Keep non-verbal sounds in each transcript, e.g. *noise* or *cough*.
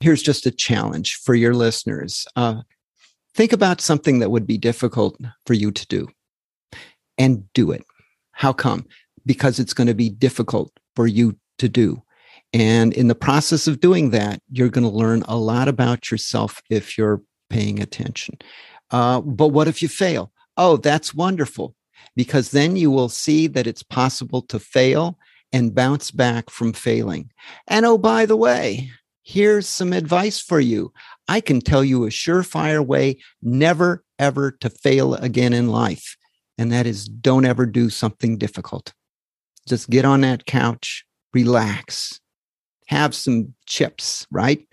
here's just a challenge for your listeners. Uh, think about something that would be difficult for you to do and do it. How come? Because it's going to be difficult for you to do. And in the process of doing that, you're going to learn a lot about yourself if you're paying attention. Uh, but what if you fail? Oh, that's wonderful, because then you will see that it's possible to fail and bounce back from failing. And oh, by the way, here's some advice for you. I can tell you a surefire way never, ever to fail again in life. And that is don't ever do something difficult. Just get on that couch, relax, have some chips, right?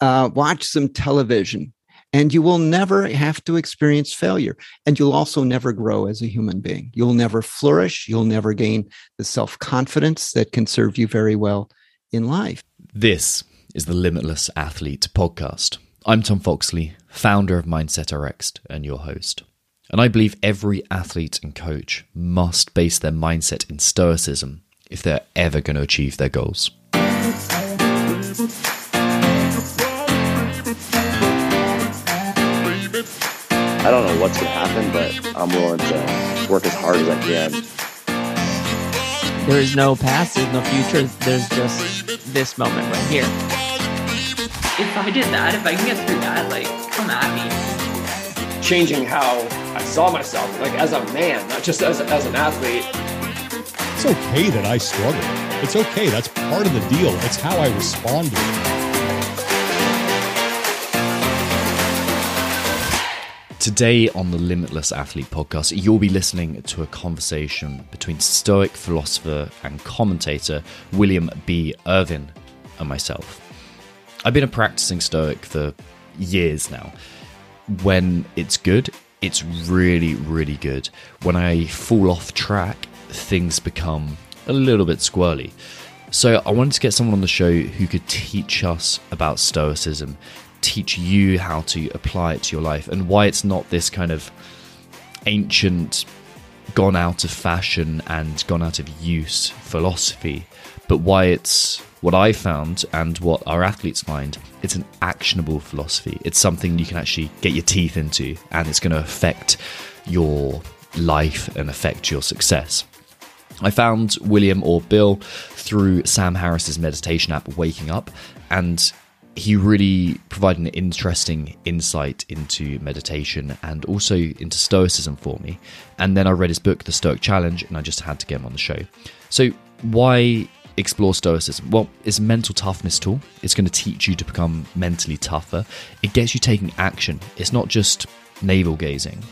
Uh, watch some television, and you will never have to experience failure. And you'll also never grow as a human being. You'll never flourish. You'll never gain the self confidence that can serve you very well in life. This is the Limitless Athlete podcast. I'm Tom Foxley, founder of Mindset RX and your host. And I believe every athlete and coach must base their mindset in stoicism if they're ever going to achieve their goals. I don't know what's going to happen, but I'm willing to work as hard as I can. There is no past, there's no future, there's just this moment right here. If I did that, if I can get through that, like, come at me. Changing how I saw myself, like as a man, not just as, as an athlete. It's okay that I struggle. It's okay. That's part of the deal. It's how I respond to it. Today on the Limitless Athlete podcast, you'll be listening to a conversation between Stoic philosopher and commentator William B. Irvine and myself. I've been a practicing Stoic for years now. When it's good, it's really, really good. When I fall off track, things become a little bit squirrely. So I wanted to get someone on the show who could teach us about Stoicism, teach you how to apply it to your life and why it's not this kind of ancient, gone out of fashion and gone out of use philosophy, but why it's what I found and what our athletes find. It's an actionable philosophy. It's something you can actually get your teeth into and it's going to affect your life and affect your success. I found William or Bill through Sam Harris's meditation app, Waking Up, and he really provided an interesting insight into meditation and also into Stoicism for me. And then I read his book, The Stoic Challenge, and I just had to get him on the show. So, why explore Stoicism? Well, it's a mental toughness tool. It's going to teach you to become mentally tougher. It gets you taking action. It's not just navel gazing.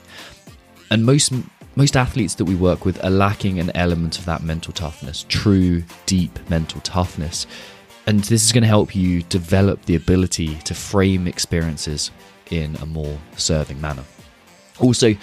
And most most athletes that we work with are lacking an element of that mental toughness, true, deep mental toughness. And this is going to help you develop the ability to frame experiences in a more serving manner. Also,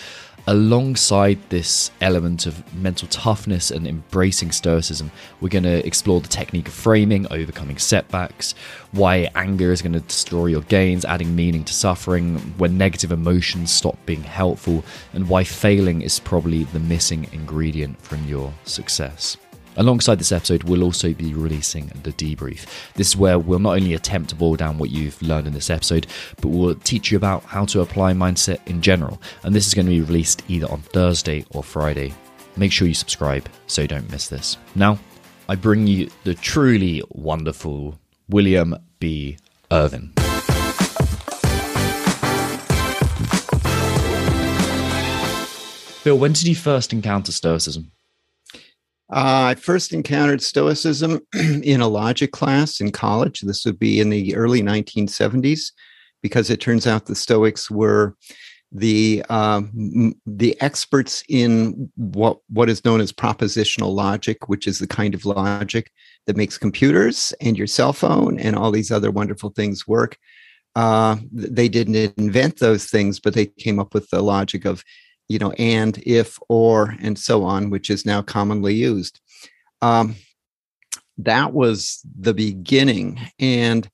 alongside this element of mental toughness and embracing stoicism, we're going to explore the technique of framing, overcoming setbacks, why anger is going to destroy your gains, adding meaning to suffering, when negative emotions stop being helpful, and why failing is probably the missing ingredient from your success. Alongside this episode, we'll also be releasing the debrief. This is where we'll not only attempt to boil down what you've learned in this episode, but we'll teach you about how to apply mindset in general. And this is going to be released either on Thursday or Friday. Make sure you subscribe so you don't miss this. Now, I bring you the truly wonderful William B. Irvine. Bill, when did you first encounter Stoicism? Uh, I first encountered Stoicism *clears throat* in a logic class in college. This would be in the early 1970s, because it turns out the Stoics were the uh, the experts in what what is known as propositional logic, which is the kind of logic that makes computers and your cell phone and all these other wonderful things work. Uh, they didn't invent those things, but they came up with the logic of you know, and, if, or, and so on, which is now commonly used. Um, that was the beginning. And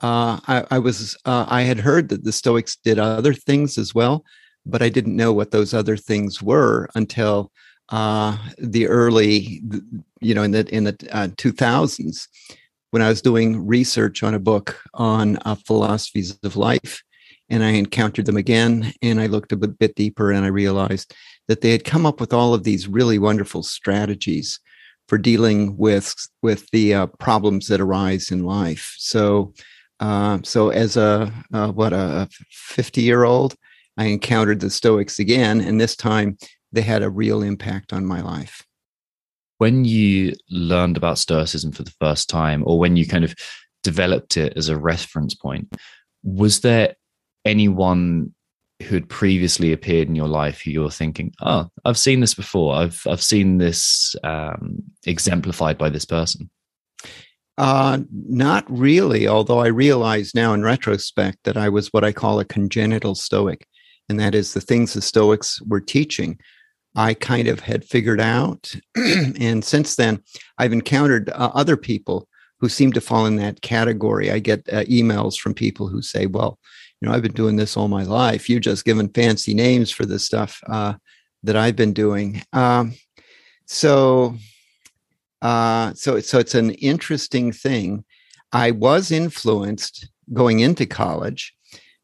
uh, I, I, was, uh, I had heard that the Stoics did other things as well, but I didn't know what those other things were until uh, the early, you know, in the in the uh, two thousands, when I was doing research on a book on uh, philosophies of life, and I encountered them again, and I looked a bit deeper, and I realized that they had come up with all of these really wonderful strategies for dealing with with the uh, problems that arise in life. So, uh, so as a uh, what a fifty year old, I encountered the Stoics again, and this time they had a real impact on my life. When you learned about Stoicism for the first time, or when you kind of developed it as a reference point, was there anyone who had previously appeared in your life who you're thinking, oh, I've seen this before. I've I've seen this um, exemplified by this person. Uh, not really, although I realize now in retrospect that I was what I call a congenital Stoic, and that is the things the Stoics were teaching. I kind of had figured out, *clears throat* and since then I've encountered uh, other people who seem to fall in that category. I get uh, emails from people who say, "Well, you know, I've been doing this all my life. You've just given fancy names for the stuff uh, that I've been doing. Um, so, uh, so, so it's an interesting thing. I was influenced going into college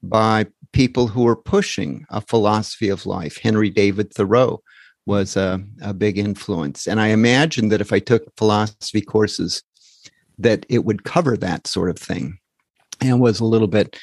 by people who were pushing a philosophy of life. Henry David Thoreau was a, a big influence, and I imagined that if I took philosophy courses, that it would cover that sort of thing, and was a little bit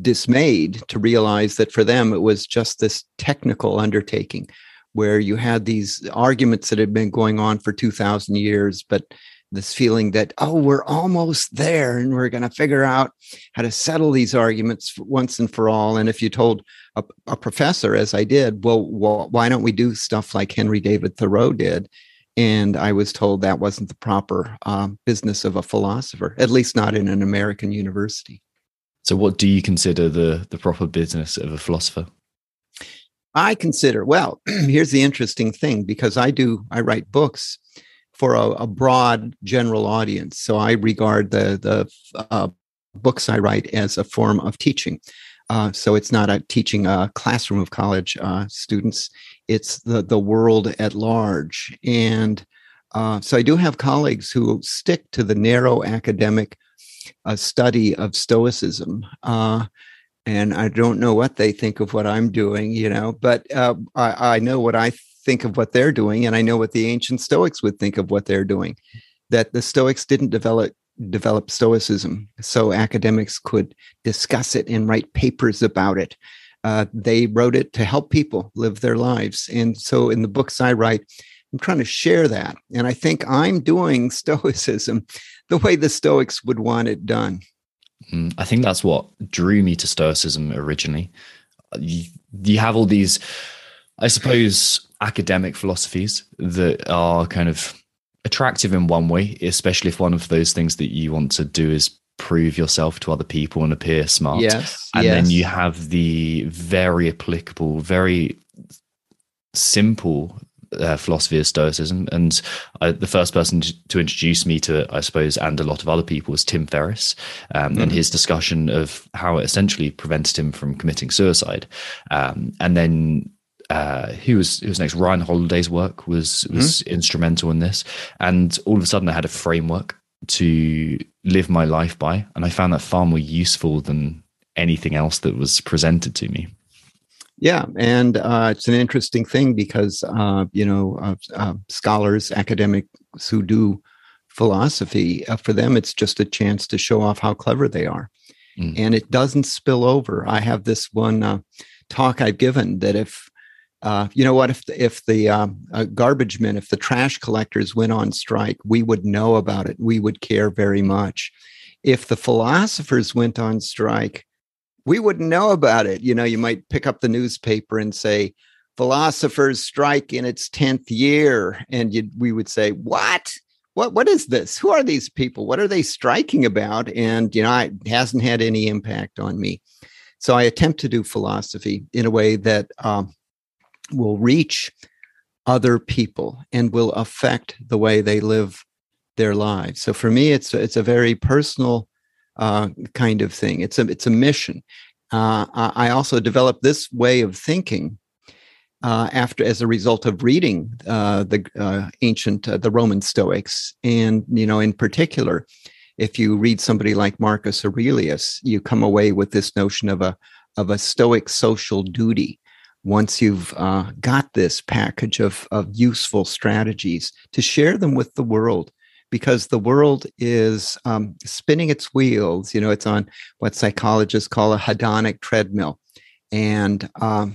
dismayed to realize that for them it was just this technical undertaking where you had these arguments that had been going on for 2000 years but this feeling that oh we're almost there and we're going to figure out how to settle these arguments once and for all. And if you told a, a professor as i did well, well why don't we do stuff like henry david thoreau did? And i was told that wasn't the proper um, business of a philosopher at least not in an american university so, what do you consider the the proper business of a philosopher? I consider well. *clears throat* here's the interesting thing because I do I write books for a, a broad general audience, so I regard the the uh, books I write as a form of teaching. Uh, so it's not a teaching a classroom of college uh, students; it's the the world at large. And uh, so I do have colleagues who stick to the narrow academic a study of Stoicism. Uh, and I don't know what they think of what I'm doing, you know, but uh, I, I know what I think of what they're doing, and I know what the ancient Stoics would think of what they're doing. That the Stoics didn't develop develop Stoicism so academics could discuss it and write papers about it. Uh, they wrote it to help people live their lives, and so in the books I write, I'm trying to share that. And I think I'm doing *laughs* Stoicism the way the Stoics would want it done. Mm, I think that's what drew me to Stoicism originally. You, you have all these, I suppose, academic philosophies that are kind of attractive in one way, especially if one of those things that you want to do is prove yourself to other people and appear smart. Yes. And yes. then you have the very applicable, very simple uh, philosophy of Stoicism. And I, the first person to introduce me to it, I suppose, and a lot of other people was Tim Ferriss um, mm. and his discussion of how it essentially prevented him from committing suicide. Um, and then uh, who was who was next? Ryan Holiday's work was was mm instrumental in this, and all of a sudden I had a framework to live my life by, and I found that far more useful than anything else that was presented to me. Yeah, and uh, it's an interesting thing because uh, you know uh, uh scholars, academics who do philosophy, uh, for them it's just a chance to show off how clever they are, mm. and it doesn't spill over. I have this one uh, talk I've given that if you know what if the, if the garbage men, if the trash collectors went on strike, we would know about it. We would care very much. If the philosophers went on strike, we wouldn't know about it. You know, you might pick up the newspaper and say, philosophers strike in its 10th year. And you, we would say, what? What, what is this? Who are these people? What are they striking about? And, you know, it hasn't had any impact on me. So I attempt to do philosophy in a way that um, will reach other people and will affect the way they live their lives. So for me, it's it's a very personal uh, kind of thing. It's a it's a mission. Uh, I also developed this way of thinking uh, after as a result of reading uh, the uh, ancient uh, the Roman Stoics, and you know in particular, if you read somebody like Marcus Aurelius, you come away with this notion of a of a stoic social duty. Once you've uh, got this package of of useful strategies to share them with the world, because the world is um, spinning its wheels. You know, it's on what psychologists call a hedonic treadmill, and um,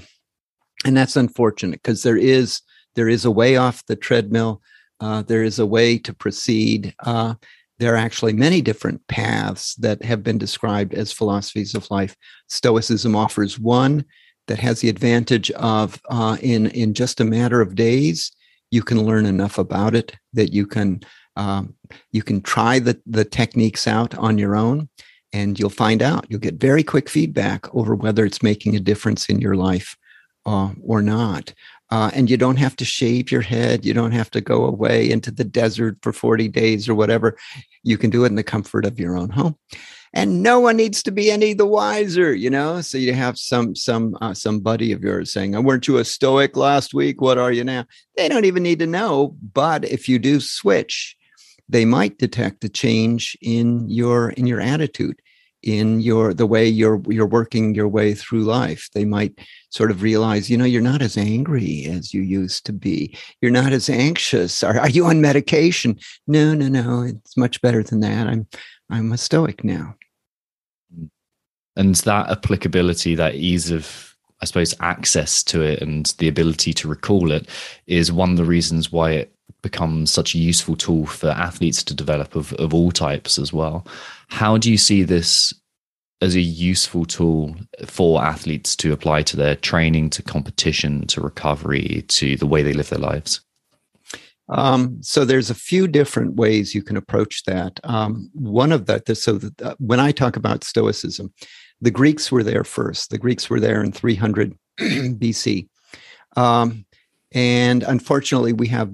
and that's unfortunate because there is there is a way off the treadmill. Uh, there is a way to proceed. Uh, there are actually many different paths that have been described as philosophies of life. Stoicism offers one that has the advantage of uh, in in just a matter of days you can learn enough about it that you can um, you can try the the techniques out on your own and you'll find out you'll get very quick feedback over whether it's making a difference in your life uh, or not uh, and you don't have to shave your head. You don't have to go away into the desert for 40 days or whatever. You can do it in the comfort of your own home. And no one needs to be any the wiser, you know. So you have some some uh, some buddy of yours saying, I "Weren't you a stoic last week? What are you now?" They don't even need to know. But if you do switch, they might detect a change in your in your attitude in your the way you're you're working your way through life. They might sort of realize you know you're not as angry as you used to be. You're not as anxious. Are, are you on medication? No no no. It's much better than that. I'm i'm a stoic now. Mm. And that applicability that ease of i suppose access to it and the ability to recall it is one of the reasons why it becomes such a useful tool for athletes to develop of, of all types as well how do you see this as a useful tool for athletes to apply to their training, to competition, to recovery, to the way they live their lives? Um, so there's a few different ways you can approach that. Um, one of that, so that, uh, when I talk about Stoicism, the Greeks were there first. The Greeks were there in 300 *clears throat* BC. Um, and unfortunately, we have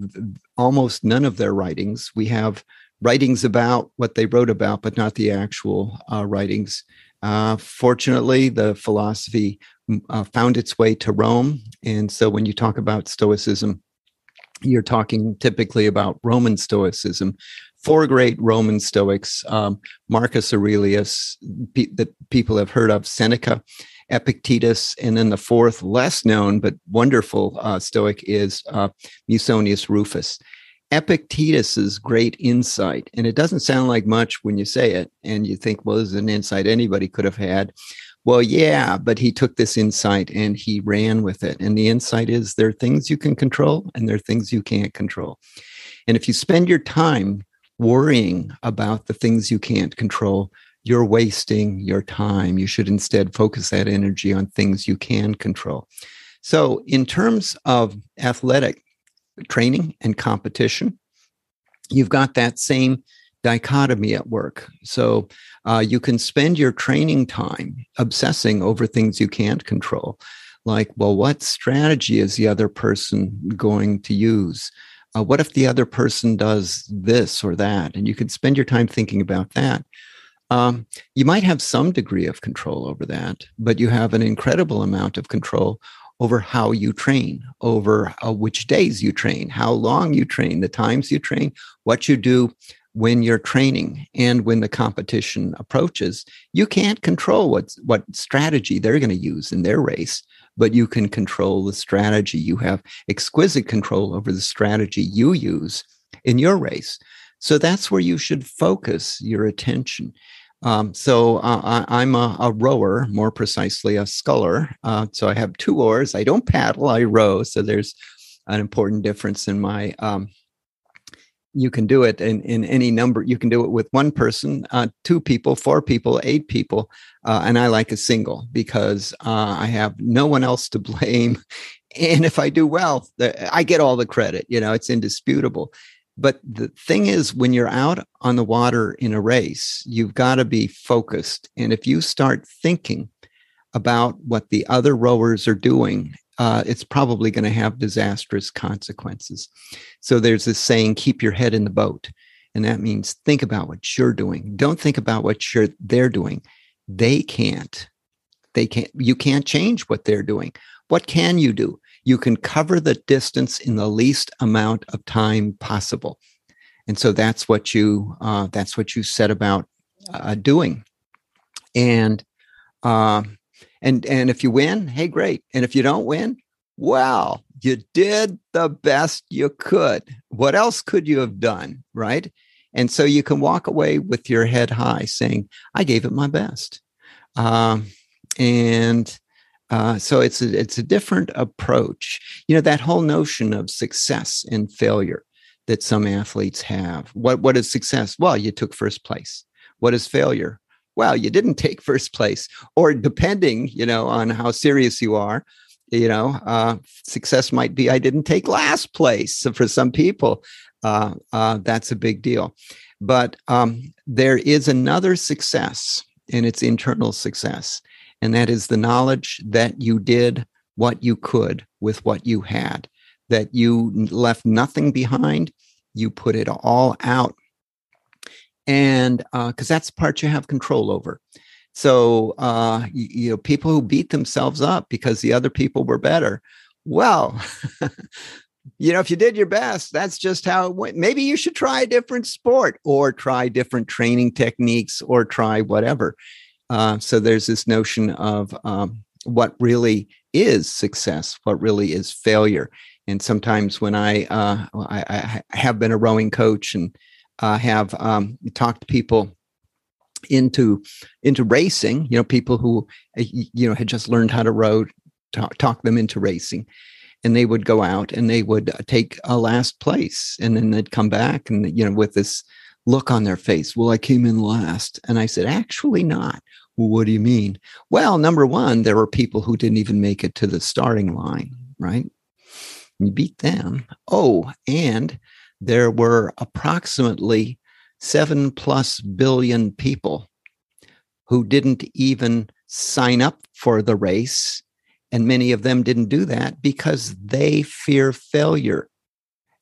almost none of their writings. We have writings about what they wrote about, but not the actual uh, writings. Uh, fortunately, the philosophy uh, found its way to Rome. And so when you talk about Stoicism, you're talking typically about Roman Stoicism. Four great Roman Stoics um, Marcus Aurelius, pe- that people have heard of, Seneca, Epictetus, and then the fourth, less known but wonderful uh, Stoic, is uh, Musonius Rufus. Epictetus's great insight, and it doesn't sound like much when you say it, and you think, well, this is an insight anybody could have had. Well, yeah, but he took this insight and he ran with it. And the insight is there are things you can control and there are things you can't control. And if you spend your time worrying about the things you can't control, you're wasting your time. You should instead focus that energy on things you can control. So, in terms of athletic training and competition, you've got that same dichotomy at work. So uh, you can spend your training time obsessing over things you can't control, like, well, what strategy is the other person going to use? Uh, what if the other person does this or that? And you can spend your time thinking about that. Um, you might have some degree of control over that, but you have an incredible amount of control over how you train, over uh, which days you train, how long you train, the times you train, what you do when you're training and when the competition approaches. You can't control what, what strategy they're going to use in their race, but you can control the strategy. You have exquisite control over the strategy you use in your race. So that's where you should focus your attention. Um, so uh, I, am a, a, rower, more precisely a sculler. Uh, so I have two oars. I don't paddle, I row. So there's an important difference in my. Um, you can do it in, in any number. You can do it with one person, uh, two people, four people, eight people. Uh, and I like a single because uh, I have no one else to *laughs* blame. And if I do well, I get all the credit. You know, it's indisputable. But the thing is, when you're out on the water in a race, you've got to be focused. And if you start thinking about what the other rowers are doing, uh, it's probably going to have disastrous consequences. So there's this saying, keep your head in the boat. And that means think about what you're doing. Don't think about what you're, they're doing. They can't. They can't. You can't change what they're doing. What can you do? You can cover the distance in the least amount of time possible. and so that's what you uh, that's what you set about uh, doing. And uh, and and if you win hey great. And if you don't win well you did the best you could. What else could you have done right? And so you can walk away with your head high saying i gave it my best. Um, and uh, so it's a, it's a different approach. You know that whole notion of success and failure that some athletes have. What what is success? Well you took first place. What is failure? Well you didn't *laughs* take first place. Or depending you know on how serious you are you know uh, success might be i didn't take last place so *laughs* for some people. Uh, uh, that's a big deal. But um, there is another success and it's internal success and that is the knowledge that you did what you could with what you had that you left nothing behind you put it all out. And because uh, that's the part you have control over. So uh, you, you know people who beat themselves up because the other people were better well *laughs* you know if you did your best that's just how it went. Maybe you should try a different sport or try different training techniques or try whatever uh, so there's this notion of um, what really is success what really is failure and sometimes when i uh, I, I have been a rowing coach and uh, have um, talked to people into into racing. You know, people who you know had just learned how to row, talk, talk them into racing, and they would go out and they would uh, take a last place, and then they'd come back and you know with this look on their face. Well, I came in last, and I said, actually not. What do you mean? Well, number one, there were people who didn't even make it to the starting line, right? You beat them. Oh, and there were approximately seven plus billion people who didn't even sign up for the race. And many of them didn't do that because they fear failure.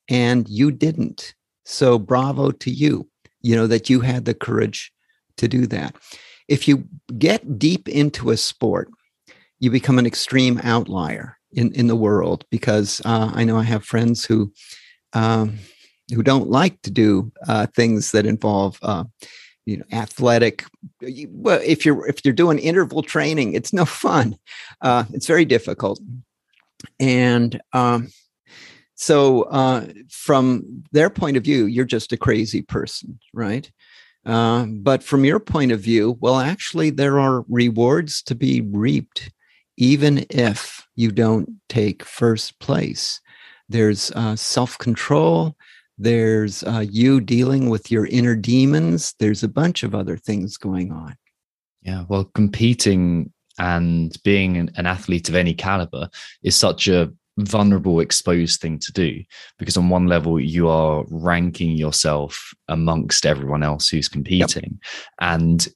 And you didn't. So bravo to you, you know, that you had the courage to do that. If you get deep into a sport, you become an extreme outlier in, in the world because uh, I know I have friends who um, who don't like to do uh, things that involve uh, you know athletic well if you're if you're doing interval training it's no *laughs* fun. Uh, it's very difficult. And um, so uh, from their point of view you're just a crazy person right uh, but from your point of view well actually there are rewards to be reaped even if you don't take first place there's uh, self-control there's uh, you dealing with your inner demons. There's a bunch of other things going on. Yeah, well, competing and being an athlete of any caliber is such a vulnerable, exposed thing to do because, on one level, you are ranking yourself amongst everyone else who's competing. Yep. And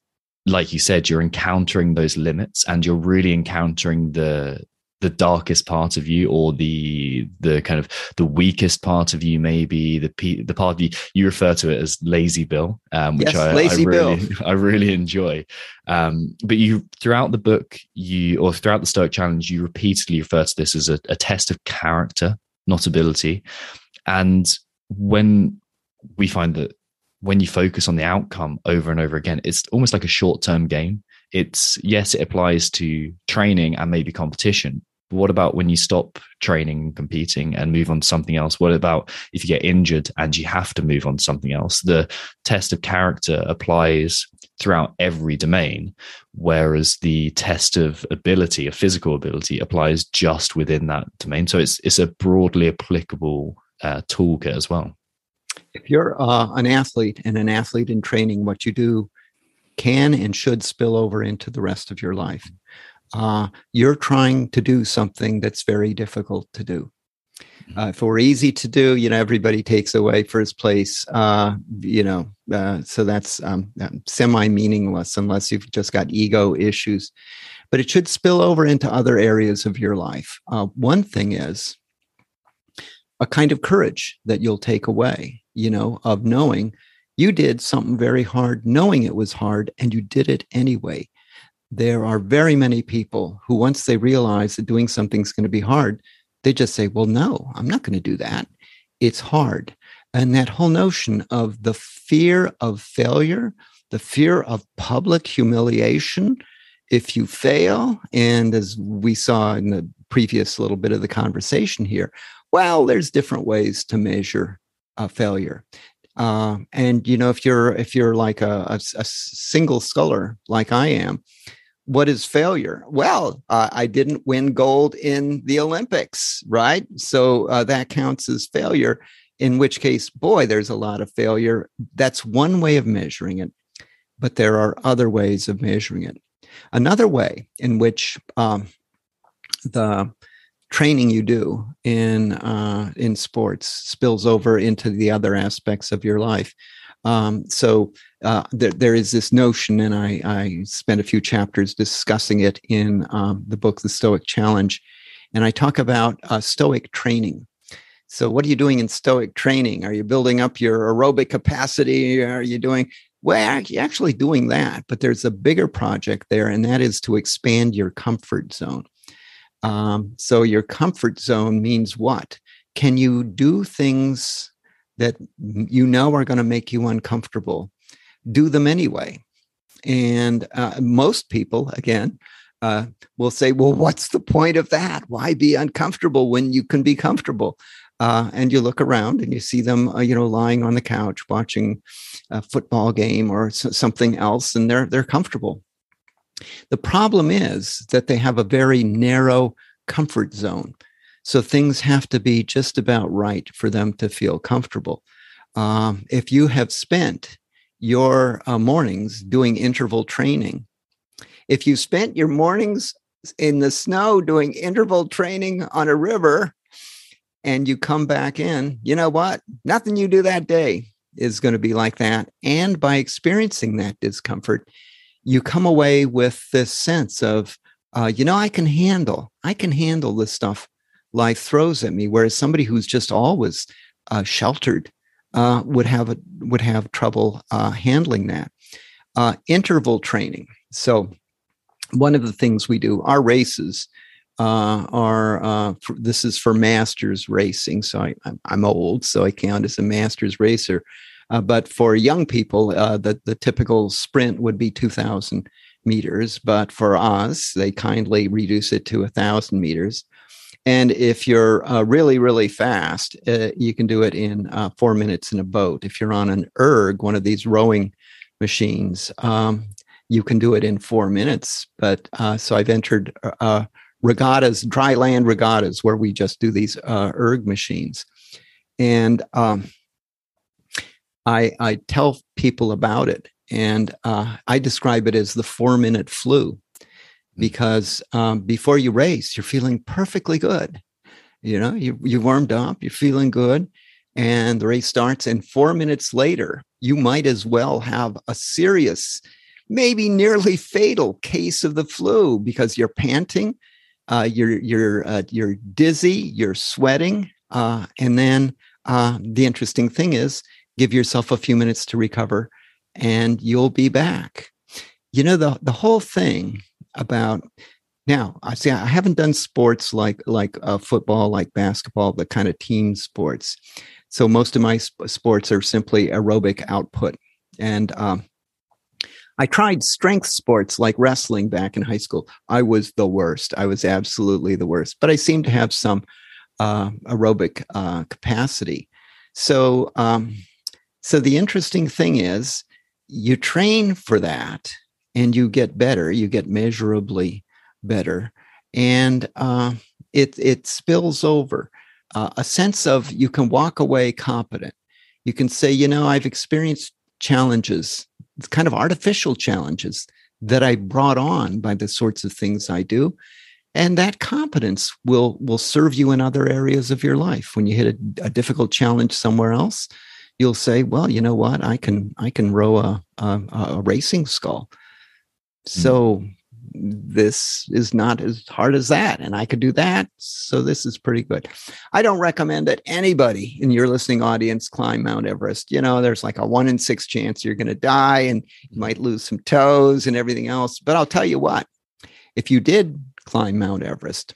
like you said, you're encountering those limits and you're really encountering the the darkest part of you or the the kind of the weakest part of you maybe the the part of you you refer to it as lazy bill um, which yes, I, lazy I really bill. *laughs* I really enjoy. Um, but you throughout the book you or throughout the stoic challenge you repeatedly refer to this as a, a test of character not ability. And when we find that when you focus on the outcome over and over again it's almost like a short-term game it's yes it applies to training and maybe competition what about when you stop training and competing and move on to something else? What about if you get injured and you have to move on to something else? The test of character applies throughout every domain, whereas the test of ability, of physical ability, applies just within that domain. So it's it's a broadly applicable uh, toolkit as well. If you're uh, an athlete and an athlete in training, what you do can and should spill over into the rest of your life uh, you're trying to do something that's very difficult to do. Mm-hmm. Uh, if it were easy to do, you know, everybody takes away first place, uh, you know, uh, so that's um, semi meaningless unless you've just got ego issues. But it should spill over into other areas of your life. Uh, one thing is a kind of courage that you'll take away, you know, of knowing you did something very hard, knowing it was hard, and you did it anyway there are very many people who, once they realize that doing something's going to be hard, they just say, Well, no, I'm not going to do that. It's hard. And that whole notion of the fear of failure, the fear of public humiliation if you fail. And as we saw in the previous little bit of the conversation here, well, there's different ways to measure a failure. Uh, and you know, if you're if you're like a, a, a single sculler like I am, what is failure? Well, uh, I didn't win gold in the Olympics, right? So uh, that counts as failure. In which case, boy, there's a lot of failure. That's one way of measuring it, but there are other ways of measuring it. Another way in which um, the training you do in uh, in sports spills over into the other aspects of your life. Um, so uh, there, there is this notion, and I, I spent a few chapters discussing it in um, the book, The Stoic Challenge, and I talk about uh, Stoic training. So, what are you doing in Stoic training? Are you building up your aerobic capacity? Are you doing well, you're actually doing that, but there's a bigger project there, and that is to expand your comfort zone. Um, so, your comfort zone means what? Can you do things that you know are going to make you uncomfortable? Do them anyway. And uh, most people, again, uh, will say, well, what's the point of that? Why be uncomfortable when you can be comfortable? uh, and you look around and you see them, uh, you know, lying on the couch watching a football game or something else, and they're they're comfortable. The problem is that they have a very narrow comfort zone, so things have to be just about right for them to feel comfortable. Um, if you have spent your uh, mornings doing interval training, if you spent your mornings in the snow doing interval training on a river, and you come back in, you know what? Nothing you do that day is going to be like that. And by experiencing that discomfort, you come away with this sense of, uh, you know, I can handle, I can handle this stuff life throws at me. Whereas somebody who's just always uh, sheltered uh, would have a, would have trouble uh, handling that. Uh, interval training. So one of the things we do, our races, uh, are uh, for, this is for masters racing. So I, am old, so I count as a masters racer. But for young people, the the typical sprint would be 2,000 meters. But for us, they kindly reduce it to a thousand meters. And if you're uh, really, really fast, uh, you can do it in four minutes in a boat. If you're on an erg, one of these rowing machines, um, you can do it in four minutes. But so I've entered regattas, dry land regattas, where we just do these uh, erg machines. And um, I, I tell people about it, and uh, I describe it as the four minute flu. Because um, before you race, you're feeling perfectly good. You know, you, you warmed up, you're feeling good, and the race starts. And four minutes later, you might as well have a serious, maybe nearly *laughs* fatal case of the flu because you're panting, uh, you're you're uh, you're dizzy, you're sweating, uh, and then uh, the interesting thing is, give yourself a few minutes to recover, and you'll be back. You know the the whole thing about now. I see. I haven't done sports like like uh, football, like basketball, the kind of team sports. So most of my sp- sports are simply aerobic output, and um, I tried strength sports like wrestling back in high school. I was the worst. I was absolutely the worst, but I seem to have some uh, aerobic uh, capacity. So, um, so the interesting thing is, you train for that, and you get better. You get measurably better, and uh, it it spills over. Uh, a sense of you can walk away competent. You can say, you know, I've experienced challenges kind of artificial challenges that I brought on by the sorts of things I do. And that competence will will serve you in other areas of your life. When you hit a, a difficult challenge somewhere else, you'll say, "Well, you know what? I can I can row a a, a racing scull." So mm. this is not as hard as that and i could do that so this is pretty good i don't recommend that anybody in your listening audience climb mount everest you know there's like a one in six chance you're going to die and you might lose some toes and everything else but i'll tell you what if you did climb mount everest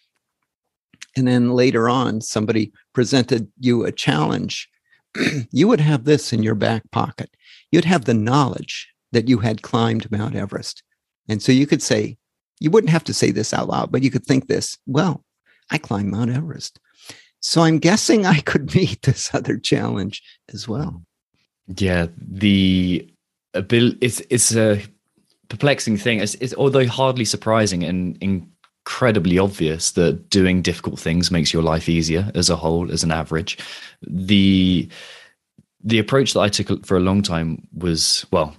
and then later on somebody presented you a challenge *clears throat* you would have this in your back pocket. You'd have the knowledge that you had climbed Mount Everest. And so you could say, you wouldn't have to say this out loud, but you could think this, well, I climbed Mount Everest. So I'm guessing I could *laughs* meet this other challenge as well. Yeah, the ability it's it's a perplexing thing. It's, it's although hardly surprising and incredibly obvious that doing difficult things makes your life easier as a whole, as an average. The the approach that I took for a long time was well,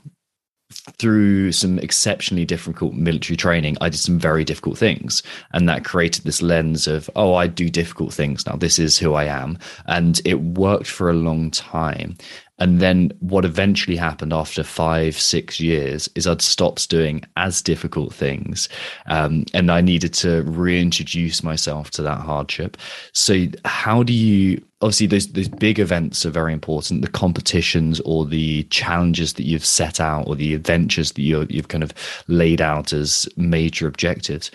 through some exceptionally difficult military training, I did some very difficult things. And that created this lens of, oh, I do difficult things now. This is who I am. And it worked for a long time. And then what eventually happened after five, six years is I'd stopped doing as difficult things. Um, and I needed to reintroduce myself to that hardship. So, how do you obviously those, those big events are very important, the competitions or the challenges that you've set out or the adventures that you you've kind of laid out as major objectives?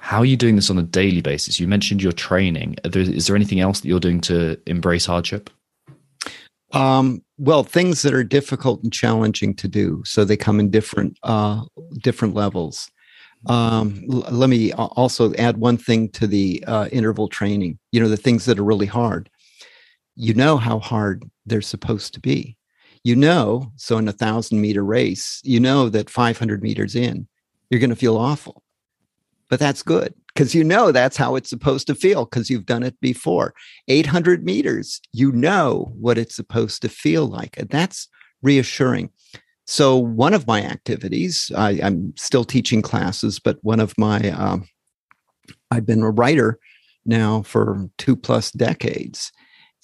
How are you doing this on a daily basis? You mentioned your training. There, is there anything else that you're doing to embrace hardship? Um, well, things that are difficult and challenging to do, so they come in different uh, different levels. Um, l- let me also add one thing to the uh, interval training. You know, the things that are really hard. You know how hard they're supposed to be. You know, so in a thousand meter race, you know that 500 meters in, you're going to feel awful, but that's good because you know that's how it's supposed to feel because you've done it before. 800 meters, you know what it's supposed to feel like. And that's reassuring. So, one of my activities, I, am still teaching classes, but one of my, um, I've been a writer now for two plus decades.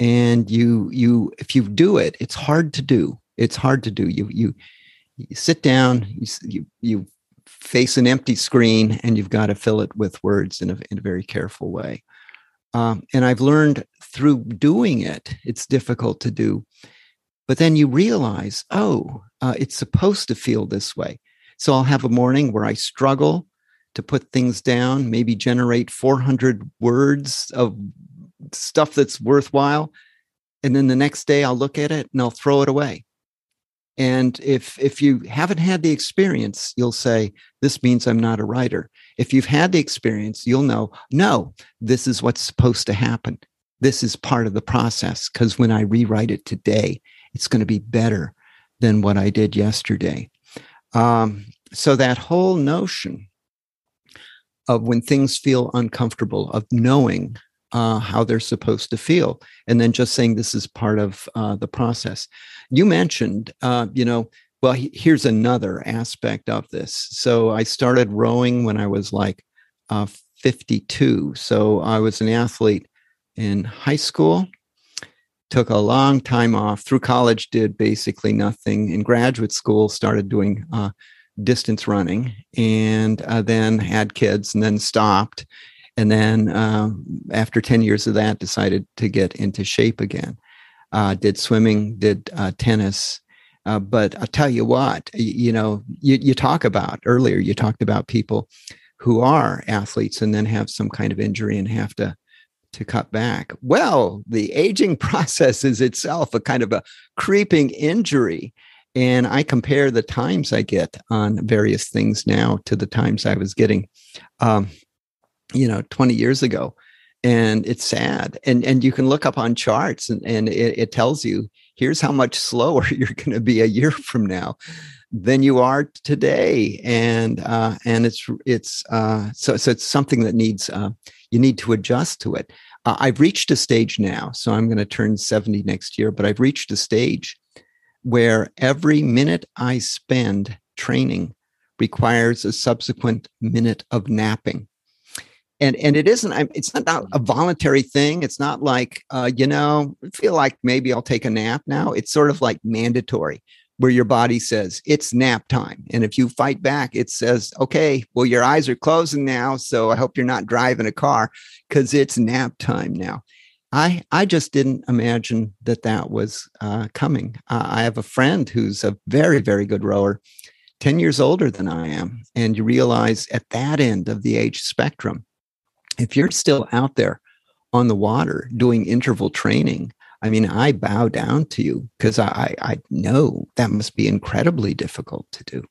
And you, you, if you do it, it's hard to do. It's hard to do. You, you, you sit down, you, you, you face an empty screen and you've got to fill it with words in a, in a very careful way. Um, and I've learned through doing it, it's difficult to do. But then you realize, oh, uh, it's supposed to feel this way. So I'll have a morning where I struggle to put things down, maybe generate 400 words of stuff that's worthwhile. And then the next day I'll look at it and I'll throw it away. And if if you haven't had the experience, you'll say, this means I'm not a writer. If you've had the experience, you'll know, no, this is what's supposed to happen. This is part of the process. Because when I rewrite it today, it's going to be better than what I did yesterday. Um, so that whole notion of when things feel uncomfortable, of knowing uh, how they're supposed to feel, and then just saying this is part of uh, the process. You mentioned, uh, you know, well, he, here's another aspect of this. So I started rowing when I was like uh, 52. So I was an athlete in high school. Took a long time off through college, did basically nothing. In graduate school, started doing uh, distance running and uh, then had kids and then stopped and then uh, after 10 years of that decided to get into shape again. Uh, did swimming did uh, tennis uh, but i'll tell you what you, you know you, you talk about earlier you talked about people who are athletes and then have some kind of injury and have to to cut back. Well the aging *laughs* process is itself a kind of a creeping injury and i compare the times i get on various things now to the times i was getting. Um, you know 20 years ago and it's sad and and you can look up on charts and, and it, it tells you here's how much slower *laughs* you're going to be a year from now than you are today and uh, and it's it's uh, so so it's something that needs uh, you need to adjust to it. Uh, i've reached a stage now so i'm going to turn 70 next year but i've reached a stage where every minute i spend training requires a subsequent minute of napping and and it isn't it's not a voluntary thing. It's not like uh, you know feel like maybe i'll take a nap now. It's sort of like mandatory where your body says it's nap time. And if you fight back it says okay well your eyes are closing now so i hope you're not driving a car because it's nap time now. I i just didn't imagine that that was uh, coming. Uh, i have a friend who's a very very good rower 10 years older than i am and you realize at that end of the age spectrum if you're still out there on the water doing interval training, I mean, I bow down to you because I, I know that must be incredibly difficult to do.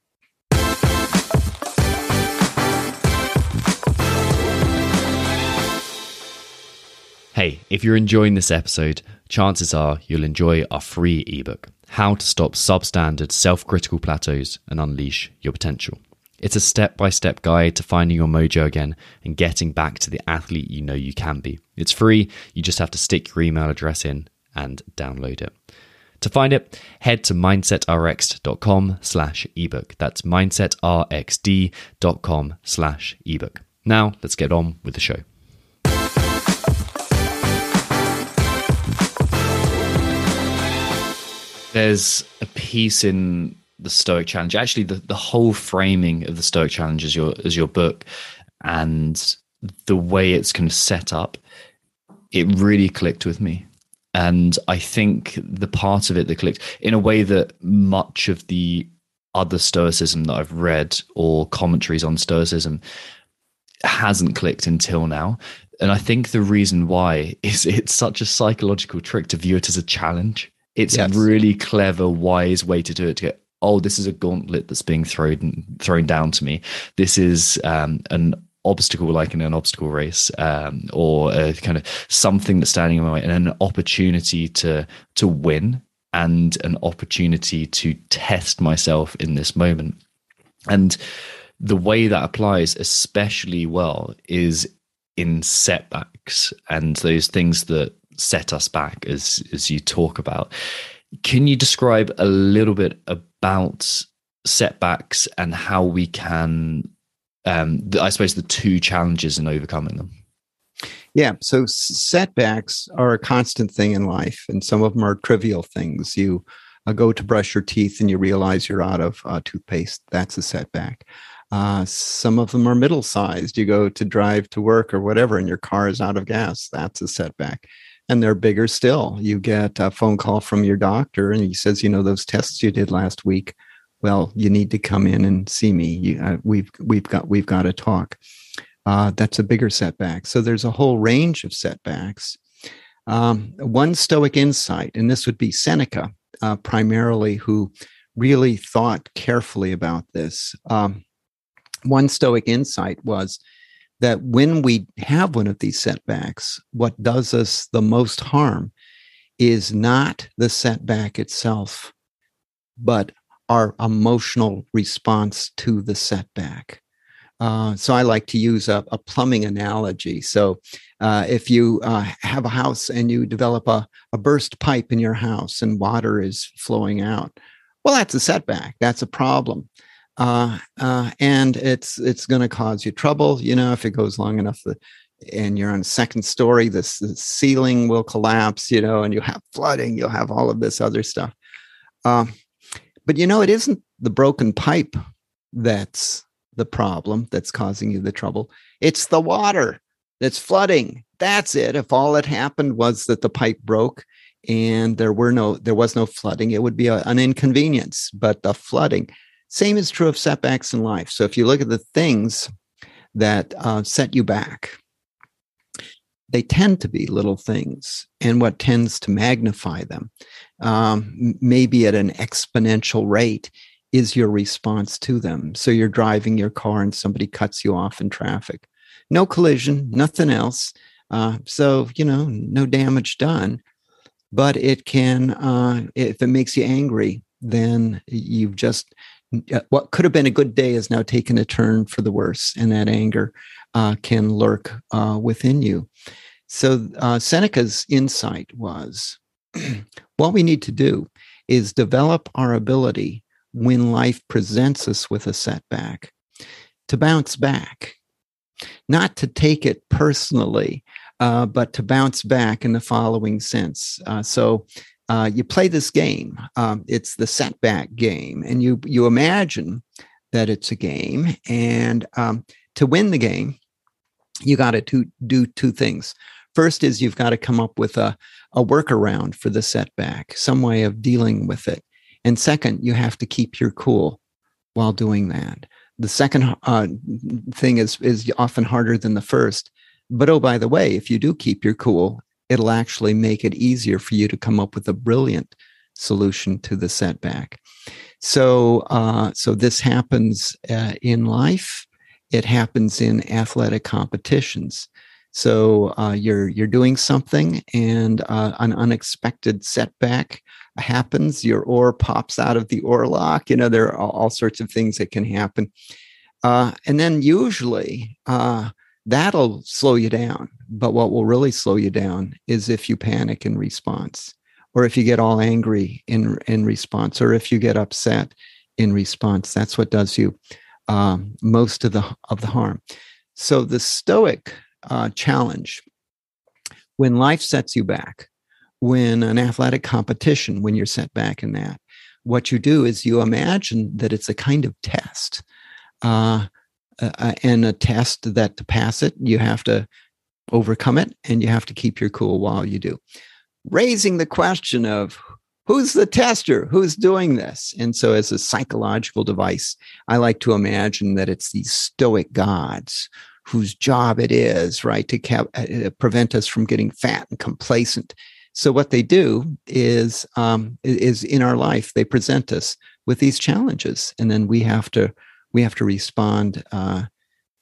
Hey, if you're enjoying this episode, chances are you'll enjoy our free ebook, How to Stop Substandard Self Critical Plateaus and Unleash Your Potential. It's a step by step guide to finding your mojo again and getting back to the athlete you know you can be. It's free, you just have to stick your email address in and download it. To find it, head to mindsetrx.com slash ebook. That's mindsetrxd.com slash ebook. Now, let's get on with the show. There's a piece in the Stoic Challenge, actually, the, the whole framing of the Stoic Challenge as your, is your book and the way it's kind of set up. It really clicked with me and I think the part of it that clicked in a way that much of the other Stoicism that I've read or commentaries on Stoicism hasn't clicked until now. And I think the reason why *laughs* is it's such a psychological trick to view it as a challenge. It's yes. a really clever, wise way to do it to get, oh, this is a gauntlet that's being thrown thrown down to me. This is um, an obstacle like in an obstacle race um, or a kind of something that's standing in my way and an opportunity to to win and an opportunity to test myself in this moment and the way that applies especially well is in setbacks and those things that set us back as as you talk about can you describe a little bit about setbacks and how we can um, I suppose the two challenges in overcoming them. Yeah, so setbacks are a constant thing in life, and some of them are trivial things. You uh, go to brush your teeth and you realize you're out of uh, toothpaste. That's a setback. Uh, some of them are middle sized. You go to drive to work or whatever, and your car is out of gas. That's a setback. And they're bigger still. You get a phone call from your doctor, and he says, You know, those tests you did last week, well, you need to come in and see me. You, uh, we've we've got we've got to talk. Uh, that's a bigger setback. So there's a whole range of setbacks. Um, one Stoic insight, and this would be Seneca, uh, primarily, who really thought carefully about this. Um, one Stoic insight was that when we have one of these setbacks, what does us the most harm is not the setback itself, but our emotional response to the setback. Uh, so I like to use a, a plumbing analogy. So uh, if you uh, have a house and you develop a, a burst pipe in your house and water is flowing out, well, that's a setback. That's a problem. Uh, uh, and it's it's going to cause you trouble. You know, if it goes long enough, the, and you're on second story, this the ceiling will collapse. You know, and you have flooding. You'll have all of this other stuff. Um, but you know, it isn't the broken pipe that's the problem that's causing you the trouble. It's the water that's flooding. That's it. If all that happened was that the pipe broke and there were no there was no flooding, it would be a, an inconvenience. But the flooding, same is true of setbacks in life. So if you look at the things that uh, set you back, they tend to be little things and what tends to magnify them um, maybe at an exponential rate is your response to them. So you're driving your car and somebody cuts you off in traffic. No collision nothing else. Uh, so you know no damage done but it can uh, if it makes you angry then you've just what could have been a good day is now taken a turn for the worse and that anger uh, can lurk uh, within you so uh, Seneca's insight was *clears throat* what we need to do is develop our ability when life presents us with a setback to bounce back, not to take it personally, uh, but to bounce back in the following sense. Uh, so uh, you play this game. Um, it's the setback game, and you you imagine that it's a game, and um, to win the game, you got to do, two things. First is you've got to come up with a, a workaround for the setback, some way of dealing with it. And second, you have to keep your cool while doing that. The second uh, thing is is often harder than the first. But oh, by the way, if you do keep your cool it'll actually make it easier for you to come up with a brilliant solution to the setback. So, uh, so this happens uh, in life. It happens in athletic competitions. So uh, you're you're doing something, and uh, an unexpected setback happens. Your oar pops out of the oar lock. You know there are all, sorts of things that can happen, uh, and then usually uh, that'll slow you down. But what will really slow you down is if you panic in response or if you get all angry in in response, or if you get upset in response. That's what does you um, most of the of the harm. So the Stoic uh, challenge, when life sets you back, when an athletic competition, when you're set back in that, what you do is you imagine that it's a kind of test. Uh, uh, and a test that to pass it, you have to overcome it and you have to keep your cool while you do. Raising the question of who's the tester? Who's doing this? And so as a psychological device i like to imagine that it's these stoic gods whose job it is right to cap- uh, prevent us from getting fat and complacent. So what they do is um, is in our life they present us with these challenges and then we have to we have to respond uh,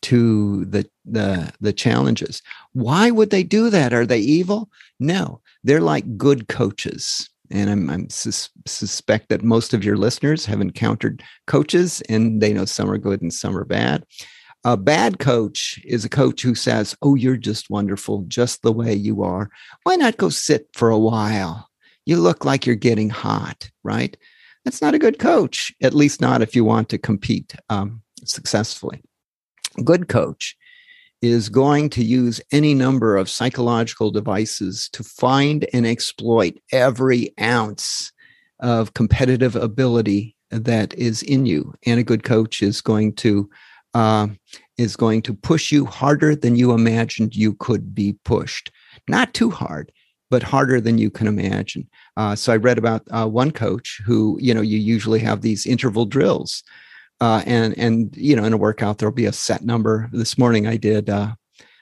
to the the the challenges why would they do that are they evil no they're like good coaches. And I'm, I'm sus- suspect that most of your listeners have encountered coaches and they know some are good and some are bad. A bad coach is a coach who says, Oh, you're just wonderful, just the way you are. Why not go sit for a while? You look like you're getting hot, right? That's not a good coach, at least not if you want to compete um, successfully. Good coach is going to use any number of psychological devices to find and exploit every ounce of competitive ability that is in you. And a good coach is going to uh, is going to push you harder than you imagined you could be pushed. Not too hard, but harder than you can imagine. Uh, so I read about uh, one coach who, you know, you usually have these interval drills uh, and and you know in a workout there'll be a set number. This morning I did uh,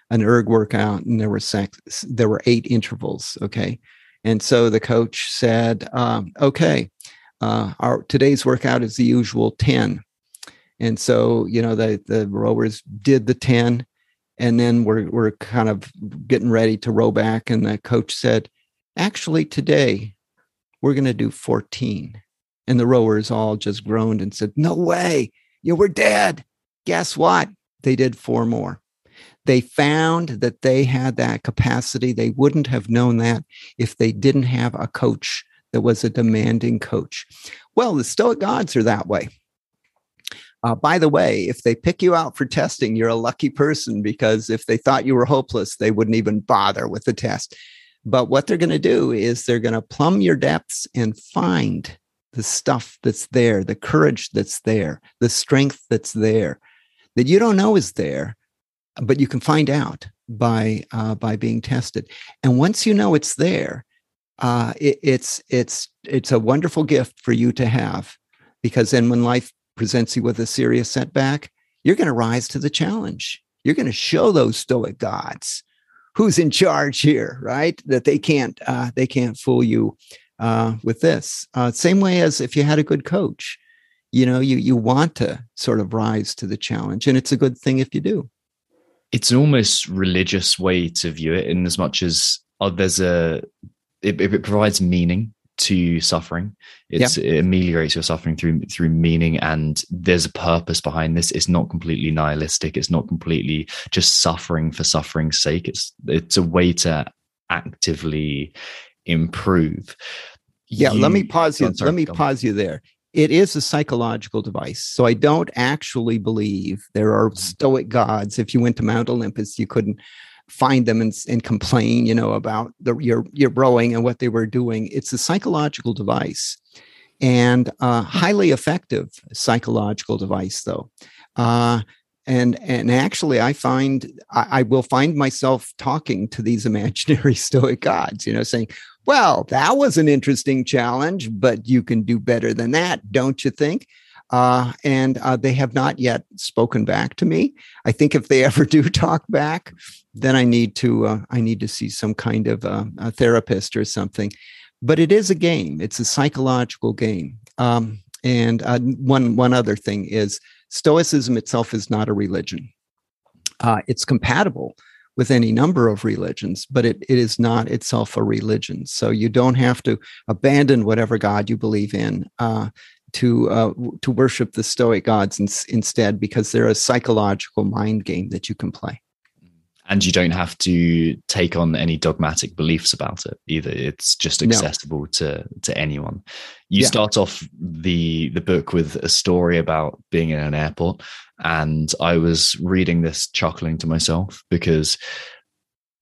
an erg workout, and there were six, there were eight intervals. Okay, and so the coach said, um, "Okay, uh, our today's workout is the usual ten, And so you know the the rowers did the ten, and then we're we're kind of getting ready to row back, and the coach said, "Actually, today we're going to do 14." And the rowers all just groaned and said, No way, you were dead. Guess what? They did four more. They found that they had that capacity. They wouldn't have known that if they didn't have a coach that was a demanding coach. Well, the Stoic gods are that way. Uh, by the way, if they pick you out for testing, you're a lucky person because if they thought you were hopeless, they wouldn't even bother with the test. But what they're going to do is they're going to plumb your depths and find the stuff that's there, the courage that's there, the strength that's there that you don't know is there, but you can find out by uh, by being tested. And once you know it's there, uh, it, it's it's it's a wonderful gift for you to have, because then when life presents you with a serious setback, you're going to rise to the challenge. You're going to show those stoic gods who's in charge here, right? That they can't uh, they can't fool you uh, with this. Uh, same way as if you had a good coach, you know, you you want to sort of rise to the challenge, and it's a good thing if you do. It's an almost religious way to view it, in as much as oh, there's a it, it provides meaning to suffering. It's, yeah. It ameliorates your suffering through through meaning, and there's a purpose behind this. It's not completely nihilistic. It's not completely just suffering for suffering's sake. It's it's a way to actively improve. Yeah, you, let me pause you. Sorry, let me pause you there. It is a psychological device. So I don't actually believe there are stoic gods. If you went to Mount Olympus, you couldn't find them and, and complain, you know, about the, your your rowing and what they were doing. It's a psychological device, and a highly effective psychological device, though. Uh, and and actually i find I, I, will find myself talking to these *laughs* imaginary stoic gods you know saying well, that was an interesting challenge, but you can do better than that, don't you think? Uh, and uh, they have not yet spoken back to me. I think if they *laughs* ever do talk back, then I need to uh, I need to see some kind of uh, a therapist or something. But it is a game. It's a psychological game. Um, and uh, one one other thing is Stoicism itself is not a religion. Uh, it's compatible with any number of religions, but it, it is not itself a religion. So you don't have to abandon whatever God you believe in uh, to uh, to worship the Stoic gods in, instead, because they're a psychological mind game that you can play. And you don't have to take on any dogmatic beliefs about it either. It's just accessible no. to to anyone. You yeah. start off the the book with a story about being in an airport, and I was reading this chuckling to myself because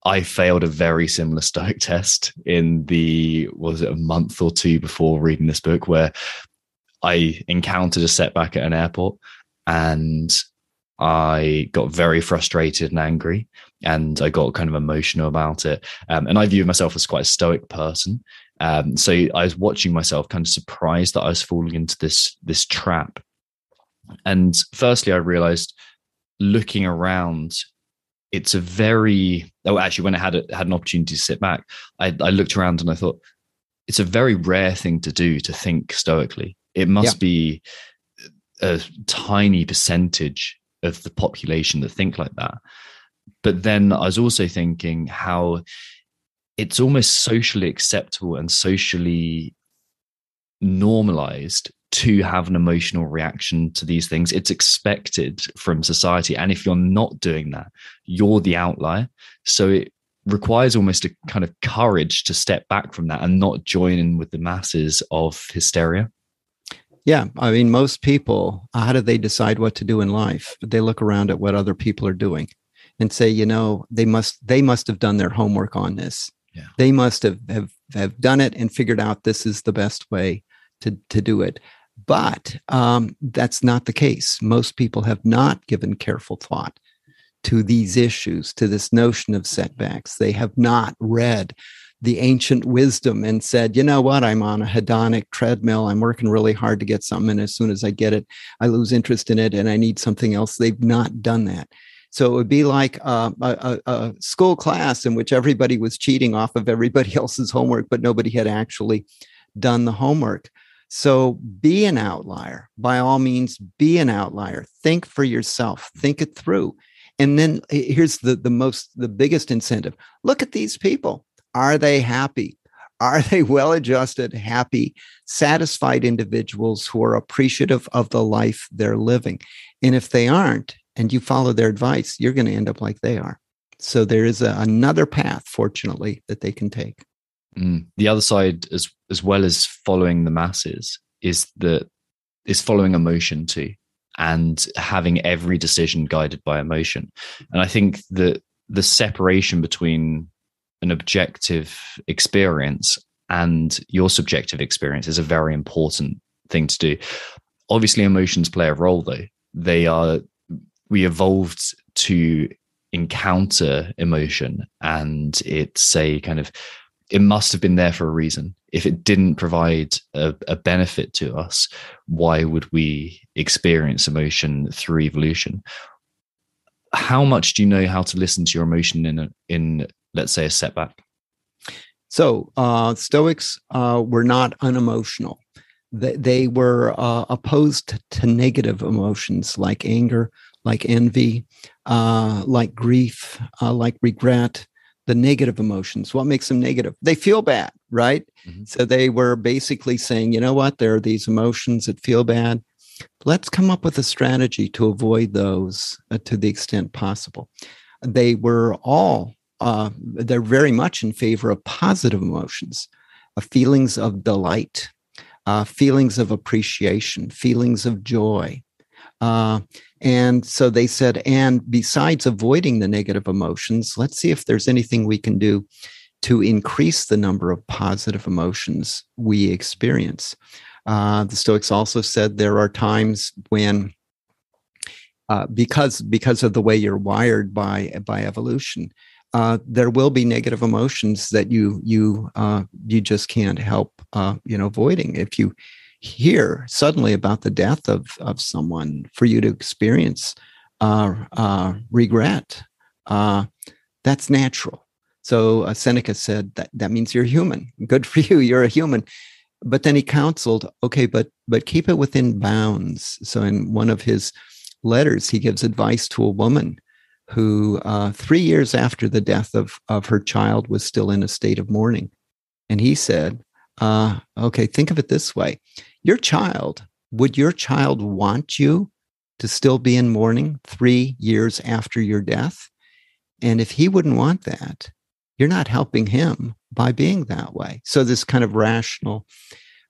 I failed a very similar Stoic *laughs* test in the was it a month or two before reading this book where I encountered a setback at an airport and I got very frustrated and angry and I got kind of emotional about it. Um, and I view myself as quite a stoic person. Um, so I was watching myself kind of surprised that I was falling into this, this trap. And firstly, I realized looking around, it's a very, oh, actually, when I had, a, had an opportunity to sit back, I, I looked around and I thought, it's a very rare thing to do to think stoically it must yeah. be a tiny percentage of the population that think like that. But then I was also thinking how it's almost socially acceptable and socially normalized to have an emotional reaction to these things. It's expected from society. And if you're not doing that, you're the outlier. So it requires almost a kind of courage to step back from that and not join in with the masses of hysteria. Yeah, I mean, most people, how do they decide what to do in life? They look around at what other people are doing and say, you know, they must they must have done their homework on this. Yeah. They must have, have have done it and figured out this is the best way to to do it. But um, that's not the case. Most people have not given careful thought to these issues, to this notion of setbacks. They have not read the ancient wisdom and said, you know what, I'm on a hedonic treadmill. I'm working really hard to get something. And as soon as I get it, I lose interest in it and I need something else. They've not done that. So it would be like uh, a, a, school class in which everybody was cheating off of everybody *laughs* else's homework, but nobody had actually done the homework. So be an outlier. By all means, be an outlier. Think for yourself. Think it through. And then here's the, the most, the biggest incentive. Look at these people. Are they happy? Are they *laughs* well adjusted, happy, satisfied individuals who are appreciative of the life they're living? And if they aren't, and you follow their advice, you're going to end up like they are. So there is a, another path, fortunately, that they can take. Mm. The other side, as as well as following the masses, is that is following emotion too, and having every decision guided by emotion. And I think that the separation between an objective experience and your subjective experience is a very important thing to do. Obviously, emotions play a role, though. They are, we evolved to encounter emotion, and it's a kind of, it must have been there for a reason. If it didn't provide a, a benefit to us, why would we experience emotion through evolution? How much do you know how to listen to your emotion in a, in let's say, a setback? So uh, Stoics uh, were not unemotional. They, they were uh, opposed to negative emotions like anger, like envy, uh, like grief, uh, like regret, the negative emotions. What makes them negative? They feel bad, right? Mm-hmm. So they were basically saying, you know what? There are these emotions that feel bad. Let's come up with a strategy to avoid those uh, to the extent possible. They were all uh, they're very much in favor of positive emotions, uh, feelings of delight, uh, feelings of appreciation, feelings of joy. Uh, and so they said, and besides avoiding the negative emotions, let's see if there's anything we can do to increase the number of positive emotions we experience. Uh, the Stoics also said there are times when uh, because because of the way you're wired by by evolution, uh, there will be negative emotions that you you uh, you just can't help uh, you know avoiding if you hear suddenly about the death of of someone, for you to experience uh, uh, regret, uh, that's natural. So Seneca said that that means you're human. Good for you. You're a human. But then he counseled, okay, but but keep it within bounds. So in one of his letters, he gives advice to a woman who, uh, three years after the death of of her child, was still in a state of mourning, and he said, uh, okay, think of it this way: your child would your child want you to still be in mourning three years after your death? And if he wouldn't want that, you're not helping him by being that way. So, this kind of rational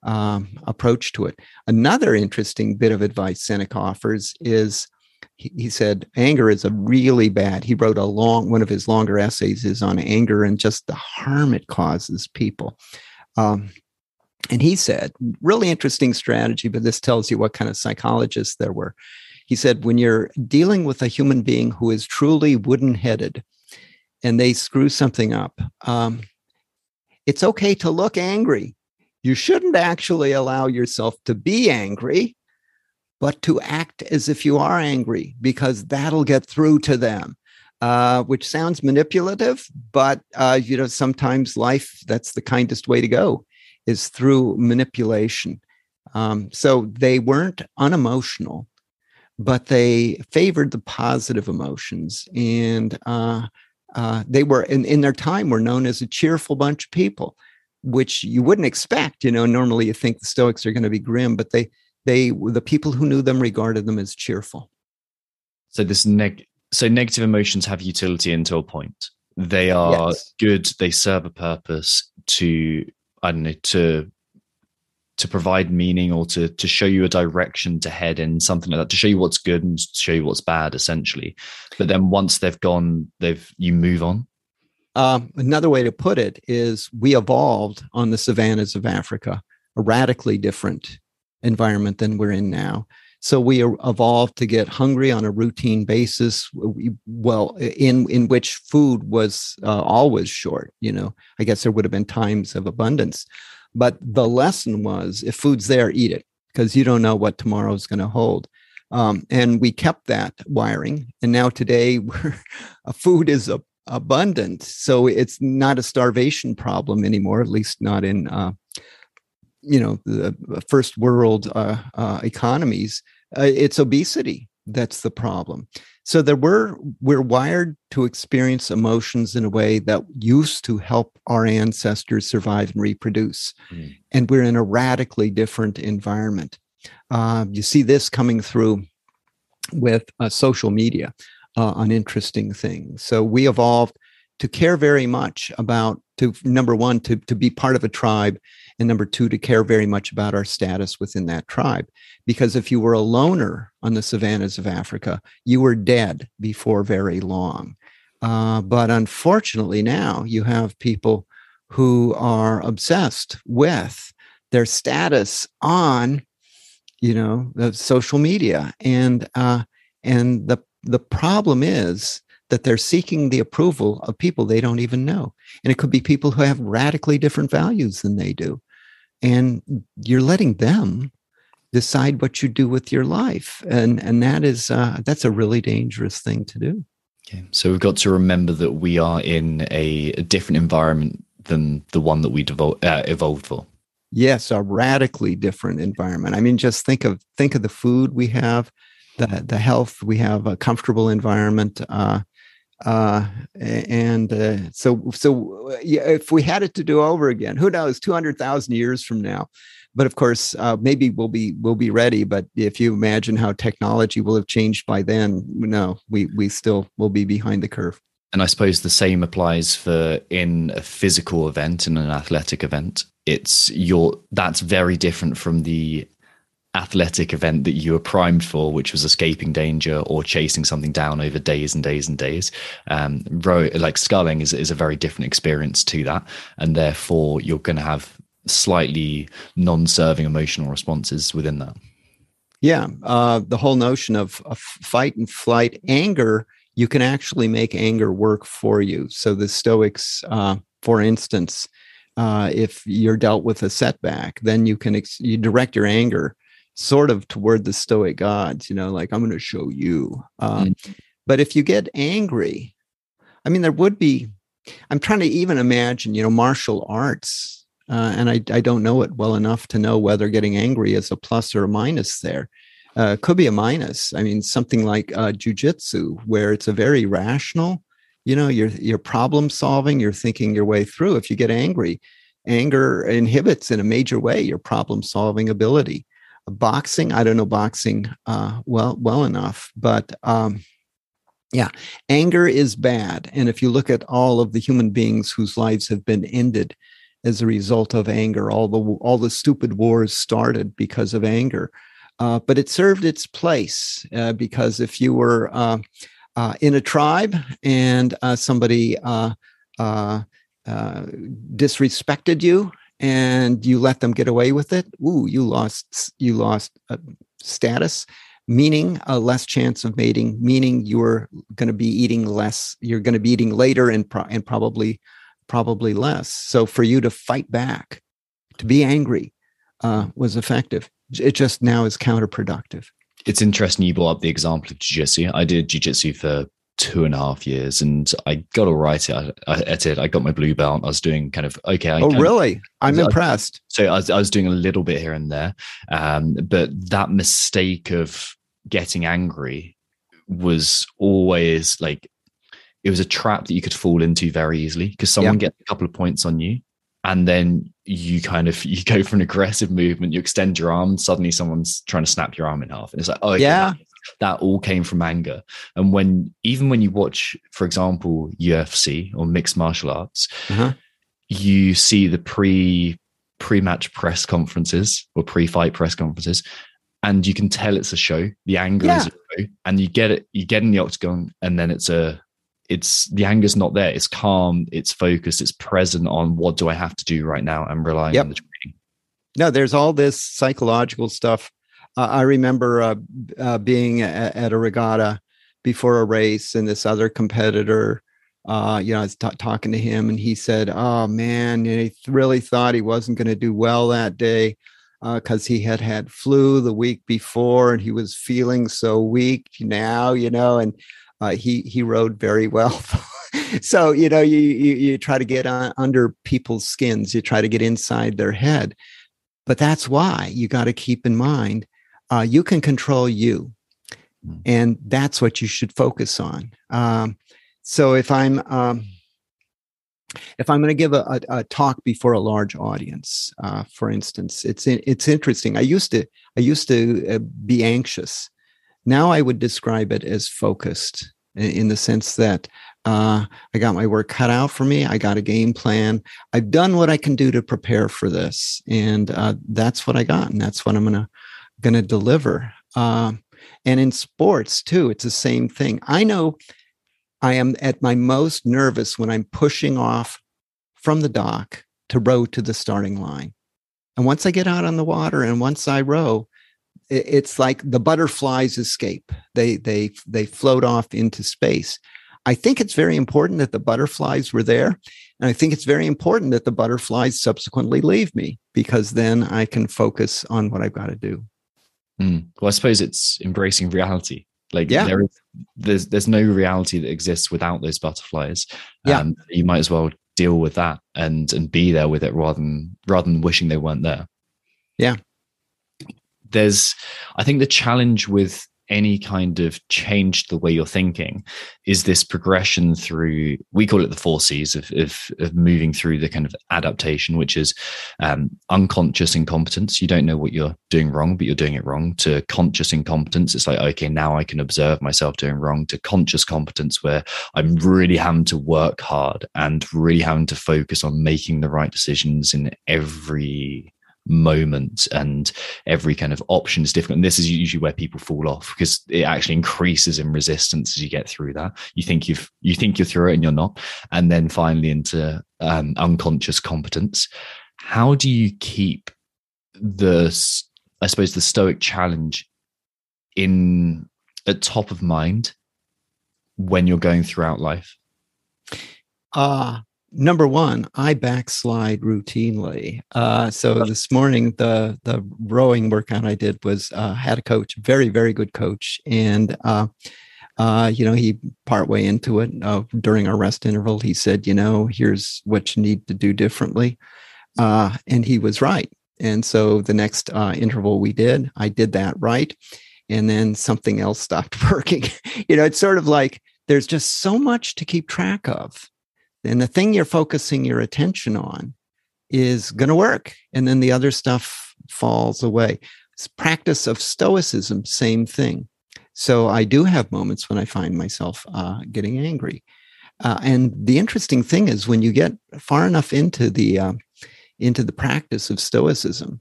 um, approach to it. Another interesting bit of advice Seneca offers is he, said, anger is a really bad. He wrote a long, one of his longer essays is on anger and just the harm it causes people. Um, and he said, really interesting strategy, but this tells you what kind of psychologists there were. He said, when you're dealing with a human being who is truly wooden headed and they screw something up, um, it's okay to look angry. You shouldn't actually allow yourself to be angry, but to act as if you are angry because that'll get through to them. Uh, which sounds manipulative, but uh, you know sometimes life that's the kindest way to go is through manipulation. Um, so they weren't unemotional, but they favored the positive emotions. And uh, uh, they were, in, in their time, were known as a cheerful bunch of people, which you wouldn't expect. You know, normally you think the Stoics are going to be grim, but they, they, the people who knew them regarded them as cheerful. So this neg, so negative emotions have utility until a point. They are yes. good. They serve a purpose to I don't know to to provide meaning or to to show you a direction to head in something like that to show you what's good and to show you what's bad essentially but then once they've gone they've you move on um, another way to put it is we evolved on the savannas of africa a radically different environment than we're in now so we evolved to get hungry on a routine basis. Well, in in which food was uh, always short. You know, I guess there would have been times of abundance, but the lesson was if food's there, eat it because you don't know what tomorrow is going to hold. Um, and we kept that wiring, and now today, *laughs* food is a, abundant, so it's not a starvation problem anymore. At least not in uh, you know the first world uh, uh, economies uh, it's obesity that's the problem. So there were we're wired to experience emotions in a way that used to help our ancestors survive and reproduce. Mm. and we're in a radically different environment. Uh, you see this coming through with uh, social media uh, on interesting things. So we evolved to care very much about to number one to, to be part of a tribe and number two to care very much about our status within that tribe because if you were a loner on the savannas of africa you were dead before very long uh, but unfortunately now you have people who are obsessed with their status on you know the social media and uh, and the the problem is that they're seeking the approval of people they don't even know. And it could be people who have radically different values than they do. And you're letting them decide what you do with your life. And, and that is, uh, that's a really dangerous thing to do. Okay. So we've got to remember that we are in a, a different environment than the one that we devo- uh, evolved for. Yes, a radically different environment. I mean, just think of think of the food we have, the the health we have, a comfortable environment. Uh, uh, and uh, so so yeah, if we had it to do over again, who knows? Two hundred thousand years from now, but of course, uh, maybe we'll be we'll be ready. But if you imagine how technology will have changed by then, no, we we still will be behind the curve. And I suppose the same applies for in a physical event, in an athletic event. It's your that's very different from the athletic event that you were primed for, which was escaping danger or chasing something down over days and days and days. Um, row, like sculling is, is a very different experience to that. And therefore, you're going to have slightly non serving emotional responses within that. Yeah. Uh, the whole notion of, of fight and flight, anger, you can actually make anger work for you. So the Stoics, uh, for instance, uh, if you're dealt with a setback, then you can ex- you direct your anger sort of toward the Stoic gods. You know, like I'm going to show you. Um, mm. But if you get angry, I mean, there would be. I'm trying to even imagine, you know, martial arts, uh, and I I don't know it well enough to know whether getting angry is a plus or a minus there. Uh, could be a minus. I mean, something like uh, jujitsu, where it's a very rational you know you're you're problem solving you're thinking your way through if you get angry anger inhibits in a major way your problem solving ability boxing i don't know boxing uh, well well enough but um, yeah anger is bad and if you look at all of the human beings whose lives have been ended as a result of anger all the all the stupid wars started because of anger uh, but it served its place uh, because if you were uh, uh, in a tribe and uh, somebody disrespected you and you let them get away with it, ooh, you lost you lost uh, status, meaning a less chance of mating, meaning you're going to be eating less, you're going to be eating later and pro- and probably probably less. So for you to fight back, to be angry, uh, was effective. It just now is counterproductive it's interesting you brought up the example of jiu-jitsu. I did jiu-jitsu for two and a half years and I got all right at, at it. I got my blue belt. I was doing kind of okay. I, oh, really? I'm I, impressed. So I was, I was doing a little bit here and there. Um, but that mistake of getting angry was always like, it was a trap that you could fall into very easily because someone yeah. gets a couple of points on you and then you kind of *laughs* you go for an aggressive movement you extend your arm suddenly someone's trying to snap your arm in half and it's like oh yeah that all came from anger and when even when you watch for example ufc or mixed martial arts uh-huh. you see the pre pre-match press conferences or pre-fight press conferences and you can tell it's a show the anger yeah. is a show and you get it you get in the octagon and then it's a it's the anger's not there. It's calm. It's focused. It's present on what do I have to do right now. I'm relying yep. on the training. No, there's all this psychological stuff. Uh, I remember uh, uh, being at, at, a regatta before a race, and this other competitor, uh, you know, I was t- talking to him, and he said, "Oh man, he really thought he wasn't going to do well that day." because uh, he had had flu the week before and he was feeling so weak now, you know, and uh, he he rowed very well. *laughs* so you know you, you, you try to get on, under people's skins. You try to get inside their head, but that's why you got to keep in mind uh, you can control you, hmm. and that's what you should focus on. Um, so if I'm um, if I'm going to give a, a, a, talk before a large audience, uh, for instance, it's it's interesting. I used to I used to uh, be anxious now I would describe it as focused in the sense that uh, I got my work cut out for me. I got a game plan. I've done what I can do to prepare for this, and uh, that's what I got, and that's what I'm gonna gonna deliver. Uh, and in sports too, it's the same thing. I know I am at my most nervous when I'm pushing off from the dock to row to the starting line. And once I get out on the water and once I row, it's like the butterflies escape they they they float off into space i think it's very important that the butterflies were there and i think it's very important that the butterflies subsequently leave me because then i can focus on what i've got to do mm. well i suppose it's embracing reality like yeah. there is there's there's no reality that exists without those butterflies yeah. Um, you might as well deal with that and and be there with it rather than rather than wishing they weren't there yeah there's i think the challenge with any kind of change the way you're thinking is this progression through we call it the four c's of, of, of moving through the kind of adaptation which is um, unconscious incompetence. You don't know what you're doing wrong but you're doing it wrong. To conscious incompetence it's like okay now i can observe myself doing wrong. To conscious competence where i'm really having to work hard and really having to focus on making the right decisions in every moment and every kind of option is different. And this is usually where people fall off because it actually increases in resistance as you get through that. You think you've you think you're through it and you're not and then finally into um, unconscious competence. How do you keep the i suppose the stoic challenge in at top of mind when you're going throughout life? Uh number one, I backslide routinely. Uh, so this morning, the the rowing workout I did was uh, had a coach, very very good coach, and uh, uh, you know he partway into it uh, during our rest interval, he said, you know, here's what you need to do differently, uh, and he was right. And so the next uh, interval we did, I did that right, and then something else stopped *laughs* working. you know, it's sort of like there's just so much to keep track of and the thing you're focusing your attention on is going to work and then the other stuff falls away. It's practice of stoicism same thing. So i do have moments when i find myself uh, getting angry. Uh, and the interesting thing is when you get far enough into the uh, into the practice of stoicism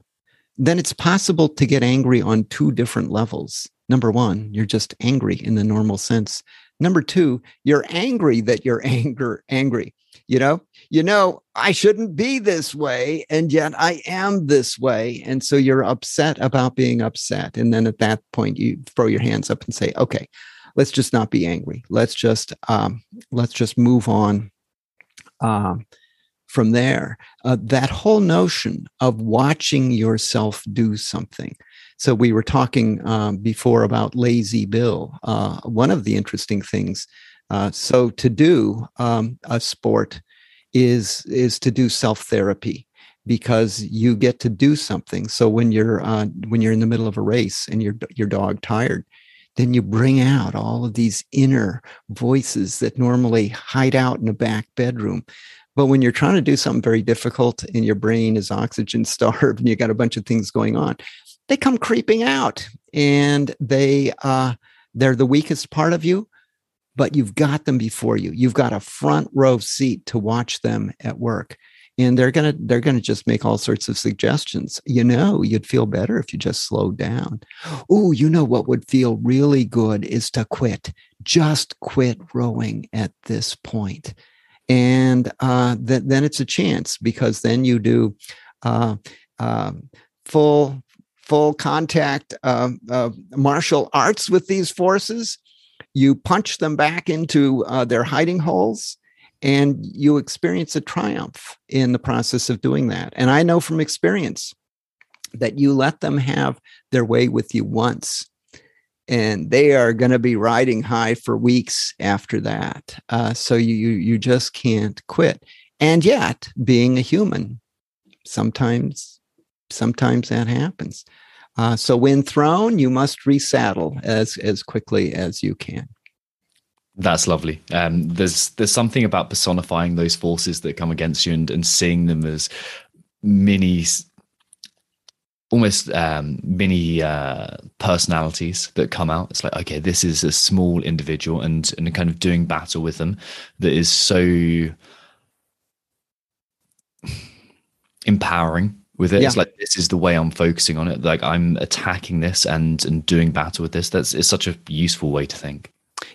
then it's possible to get angry on two different levels. Number one you're just angry in the normal sense Number two, you're angry that you're *laughs* anger angry. You know, you know, I shouldn't be this way, and yet I am this way. And so you're upset about being upset. And then at that point, you throw your hands up and say, okay, let's just not be angry. Let's just um, let's just move on. Um, from there, uh, that whole notion of watching yourself do something, so we were talking um, before about lazy Bill. Uh, one of the interesting things. Uh, so to do um, a sport is is to do self therapy because you get to do something. So when you're uh, when you're in the middle of a race and your your dog tired, then you bring out all of these inner voices that normally hide out in a back bedroom. But when you're trying to do something very difficult and your brain is oxygen starved and you got a bunch of things going on, they come creeping out and they uh, they're the weakest part of you but you've got them before you. You've got a front row seat to watch them at work and they're going to they're going to just make all sorts of suggestions. You know you'd feel better if you just slowed down. Oh you know what would feel really good is to quit. Just quit rowing at this point. And uh, th- then it's a chance because then you do uh, uh, full full contact uh, uh, martial arts with these forces. You punch them back into uh, their hiding holes and you experience a triumph in the process of doing that. And I know from experience that you let them have their way with you once and they are going to be riding high for weeks after that. Uh, so you, you just can't quit. And yet, being a human, sometimes sometimes that happens. Uh, so when thrown, you must resaddle as as quickly as you can. That's lovely. Um, there's there's something about personifying those forces that come against you and, and seeing them as mini, almost um, mini uh, personalities that come out. It's like okay, this is a small individual, and and kind of doing battle with them that is so empowering with it. Yeah. It's like this is the way I'm focusing on it. Like I'm attacking this and and doing battle with this. That's it's such a useful way to think.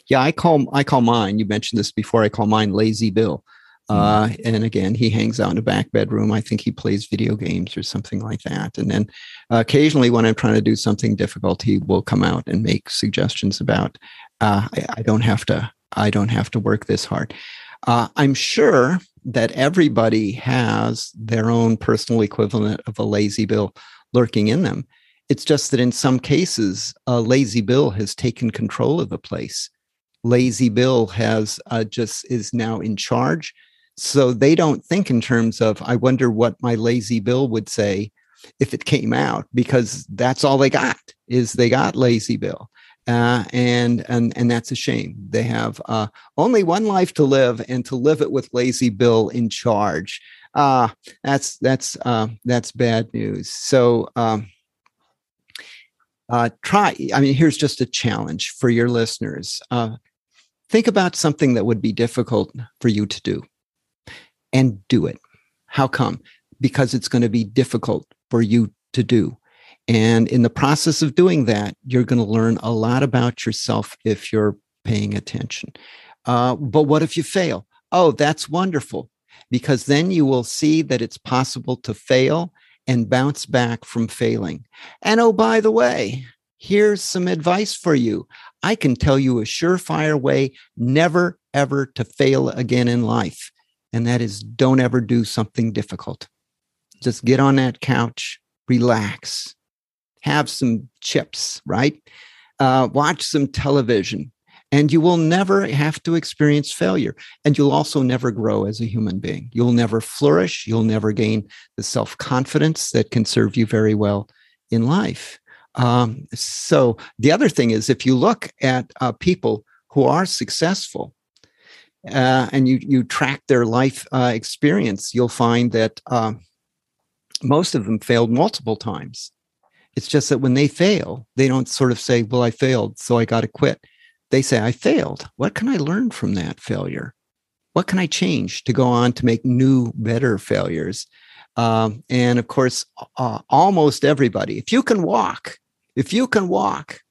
Yeah, I call I call mine. You mentioned this before. I call mine Lazy Bill. Hmm. Uh, and again, he hangs out in a back bedroom. I think he plays video games or something like that. And then uh, occasionally, when I'm trying to do something difficult, he will come out and make suggestions about uh, I, I, don't have to. I don't have to work this hard. Uh, I'm sure that everybody has their own personal equivalent of a lazy bill lurking in them. It's just that in some cases, a lazy bill has taken control of the place. Lazy bill has uh, just is now in charge. So they don't think in terms of, I wonder what my lazy bill would say if it came out, because that's all they got is they got lazy bill. Uh, and and and that's a shame. They have uh, only one life to live, and to live it with Lazy Bill in charge. Uh, that's that's uh, that's bad news. So um, uh, try. I mean, here's just a challenge for your listeners. Uh, think about something that would be difficult for you to do, and do it. How come? Because it's going to be difficult for you to do. And in the process of doing that, you're going to learn a lot about yourself if you're paying attention. Uh, but what if you fail? Oh, that's wonderful, because then you will see that it's possible to fail and bounce back from failing. And oh, by the way, here's some advice for you. I can tell you a surefire way never, ever to fail again in life. and that is don't ever do something difficult. Just get on that couch, relax, have some chips, right? Uh, watch some television, and you will never have to experience failure. And you'll also never grow as a human being. You'll never flourish. You'll never gain the self confidence that can serve you very well in life. Um, so, the other thing is if you look at uh, people who are successful, uh, and you you track their life uh, experience, you'll find that uh, most of them failed multiple times. It's just that when they fail, they don't sort of say, "Well, I failed, so I got to quit." They say, "I failed. What can I learn from that failure? What can I change to go on to make new, better failures?" Um, and of course, uh, almost everybody, if you can walk, if you can walk,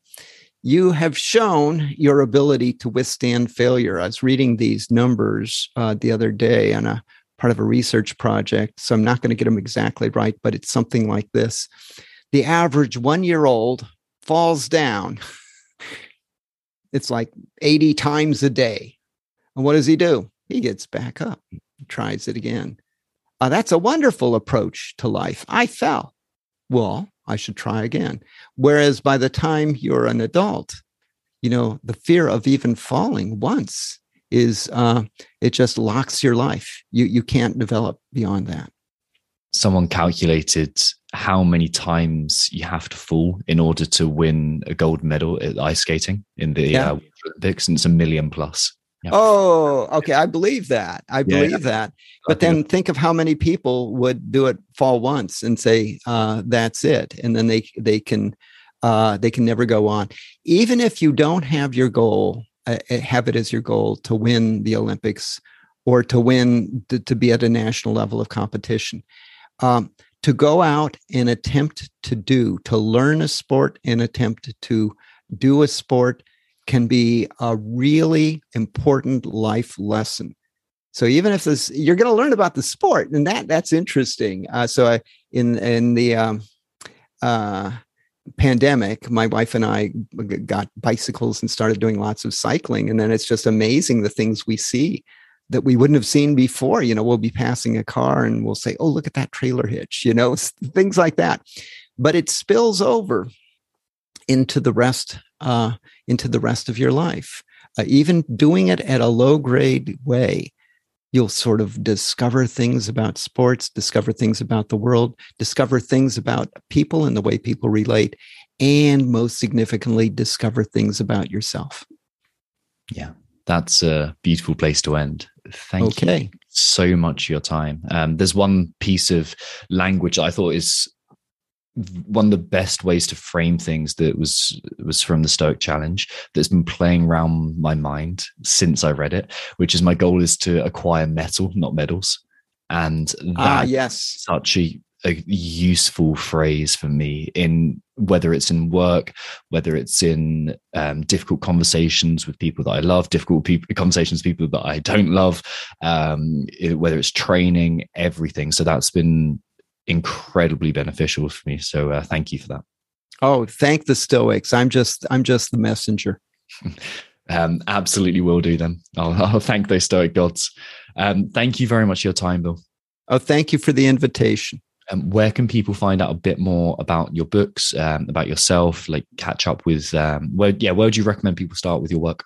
you have shown your ability to withstand failure. I was reading these numbers uh, the other day on a part of a research project, so I'm not going to get them exactly right, but it's something like this: the average one-year-old falls down. it's like 80 times a day, and what does he do? He gets back up, tries it again. Uh, that's a wonderful approach to life. I fell. Well, I should try again. Whereas by the time you're an adult, you know, the fear of even falling once is uh, it just locks your life. You you can't develop beyond that. Someone calculated how many times you have to fall in order to win a gold medal at ice skating in the Yeah. uh, Olympics, and it's a million plus. Yeah. Oh, okay. I believe that. I believe yeah. that. But then think of how many people would do it fall once and say uh, that's it, and then they they can uh, they can never go on. Even if you don't have your goal, uh, uh, have it as your goal to win the Olympics or to win to, to be at a national level of competition. Um, to go out and attempt to do to learn a sport and attempt to do a sport can be a really important life lesson. So even if this, you're going to learn about the sport, and that that's interesting. Uh, so I, in in the um, uh, pandemic, my wife and I got bicycles and started doing lots of cycling, and then it's just amazing the things we see that we wouldn't have seen before. You know, we'll be passing a car and we'll say, "Oh, look at that trailer hitch," you know, things like that. But it spills over into the rest uh, into the rest of your life. Uh, even doing it at a low grade way, you'll sort of discover things about sports, discover things about the world, discover things about people and the way people relate, and most significantly, discover things about yourself. Yeah, that's a beautiful place to end. Thank you so much for your time. Um, there's one piece of language I thought is one of the best ways to frame things that was was from the Stoic Challenge that's been playing around my mind since I read it, which is my goal is to acquire metal, not medals, and Ah, that yes. such a, a useful phrase for me in whether it's in work, whether it's in um, difficult conversations with people that I love, difficult people, conversations with people that I don't love, um, whether it's training, everything. So that's been incredibly beneficial for me. So uh, thank you for that. Oh, thank the Stoics. I'm just I'm just the messenger. *laughs* Um, absolutely will do then. I'll, *laughs* I'll thank those stoic gods. Um, thank you very much for your time, Bill. Oh, thank you for the invitation. Um, where can people find out a bit more about your books, um, about yourself, like catch up with, um, where, yeah, where would you recommend people start with your work?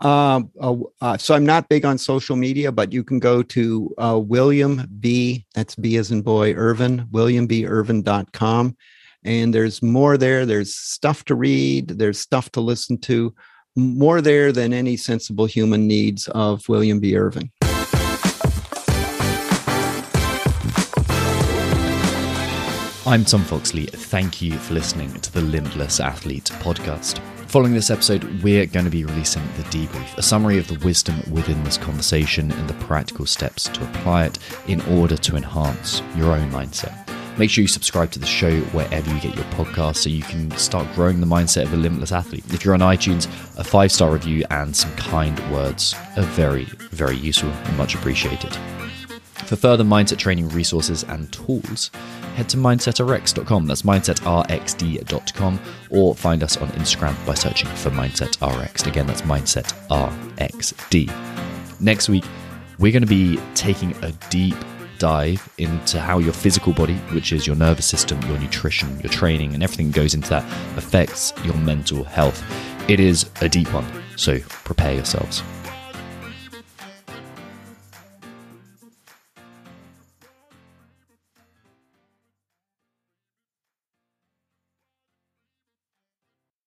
Um, uh, uh, so I'm not big on social media, but you can go to uh, William B. That's B as in boy Irvine, WilliamBIrvine.com. And there's more there. There's stuff to read. There's stuff to listen to. More there than any sensible human needs of William B. Irvine. I'm Tom Foxley. Thank you for listening to the Limitless Athlete podcast. Following this episode, we're going to be releasing the debrief, a summary of the wisdom within this conversation and the practical steps to apply it in order to enhance your own mindset. Make sure you subscribe to the show wherever you get your podcast so you can start growing the mindset of a limitless athlete. If you're on iTunes, a five star review and some kind words are very, very useful and much appreciated. For further mindset training resources and tools, head to mindsetrx.com. That's mindsetrxd.com or find us on Instagram by searching for mindsetrx. Again, that's mindsetrxd. Next week, we're going to be taking a deep dive into how your physical body, which is your nervous system, your nutrition, your training, and everything that goes into that, affects your mental health. It is a deep one, so prepare yourselves.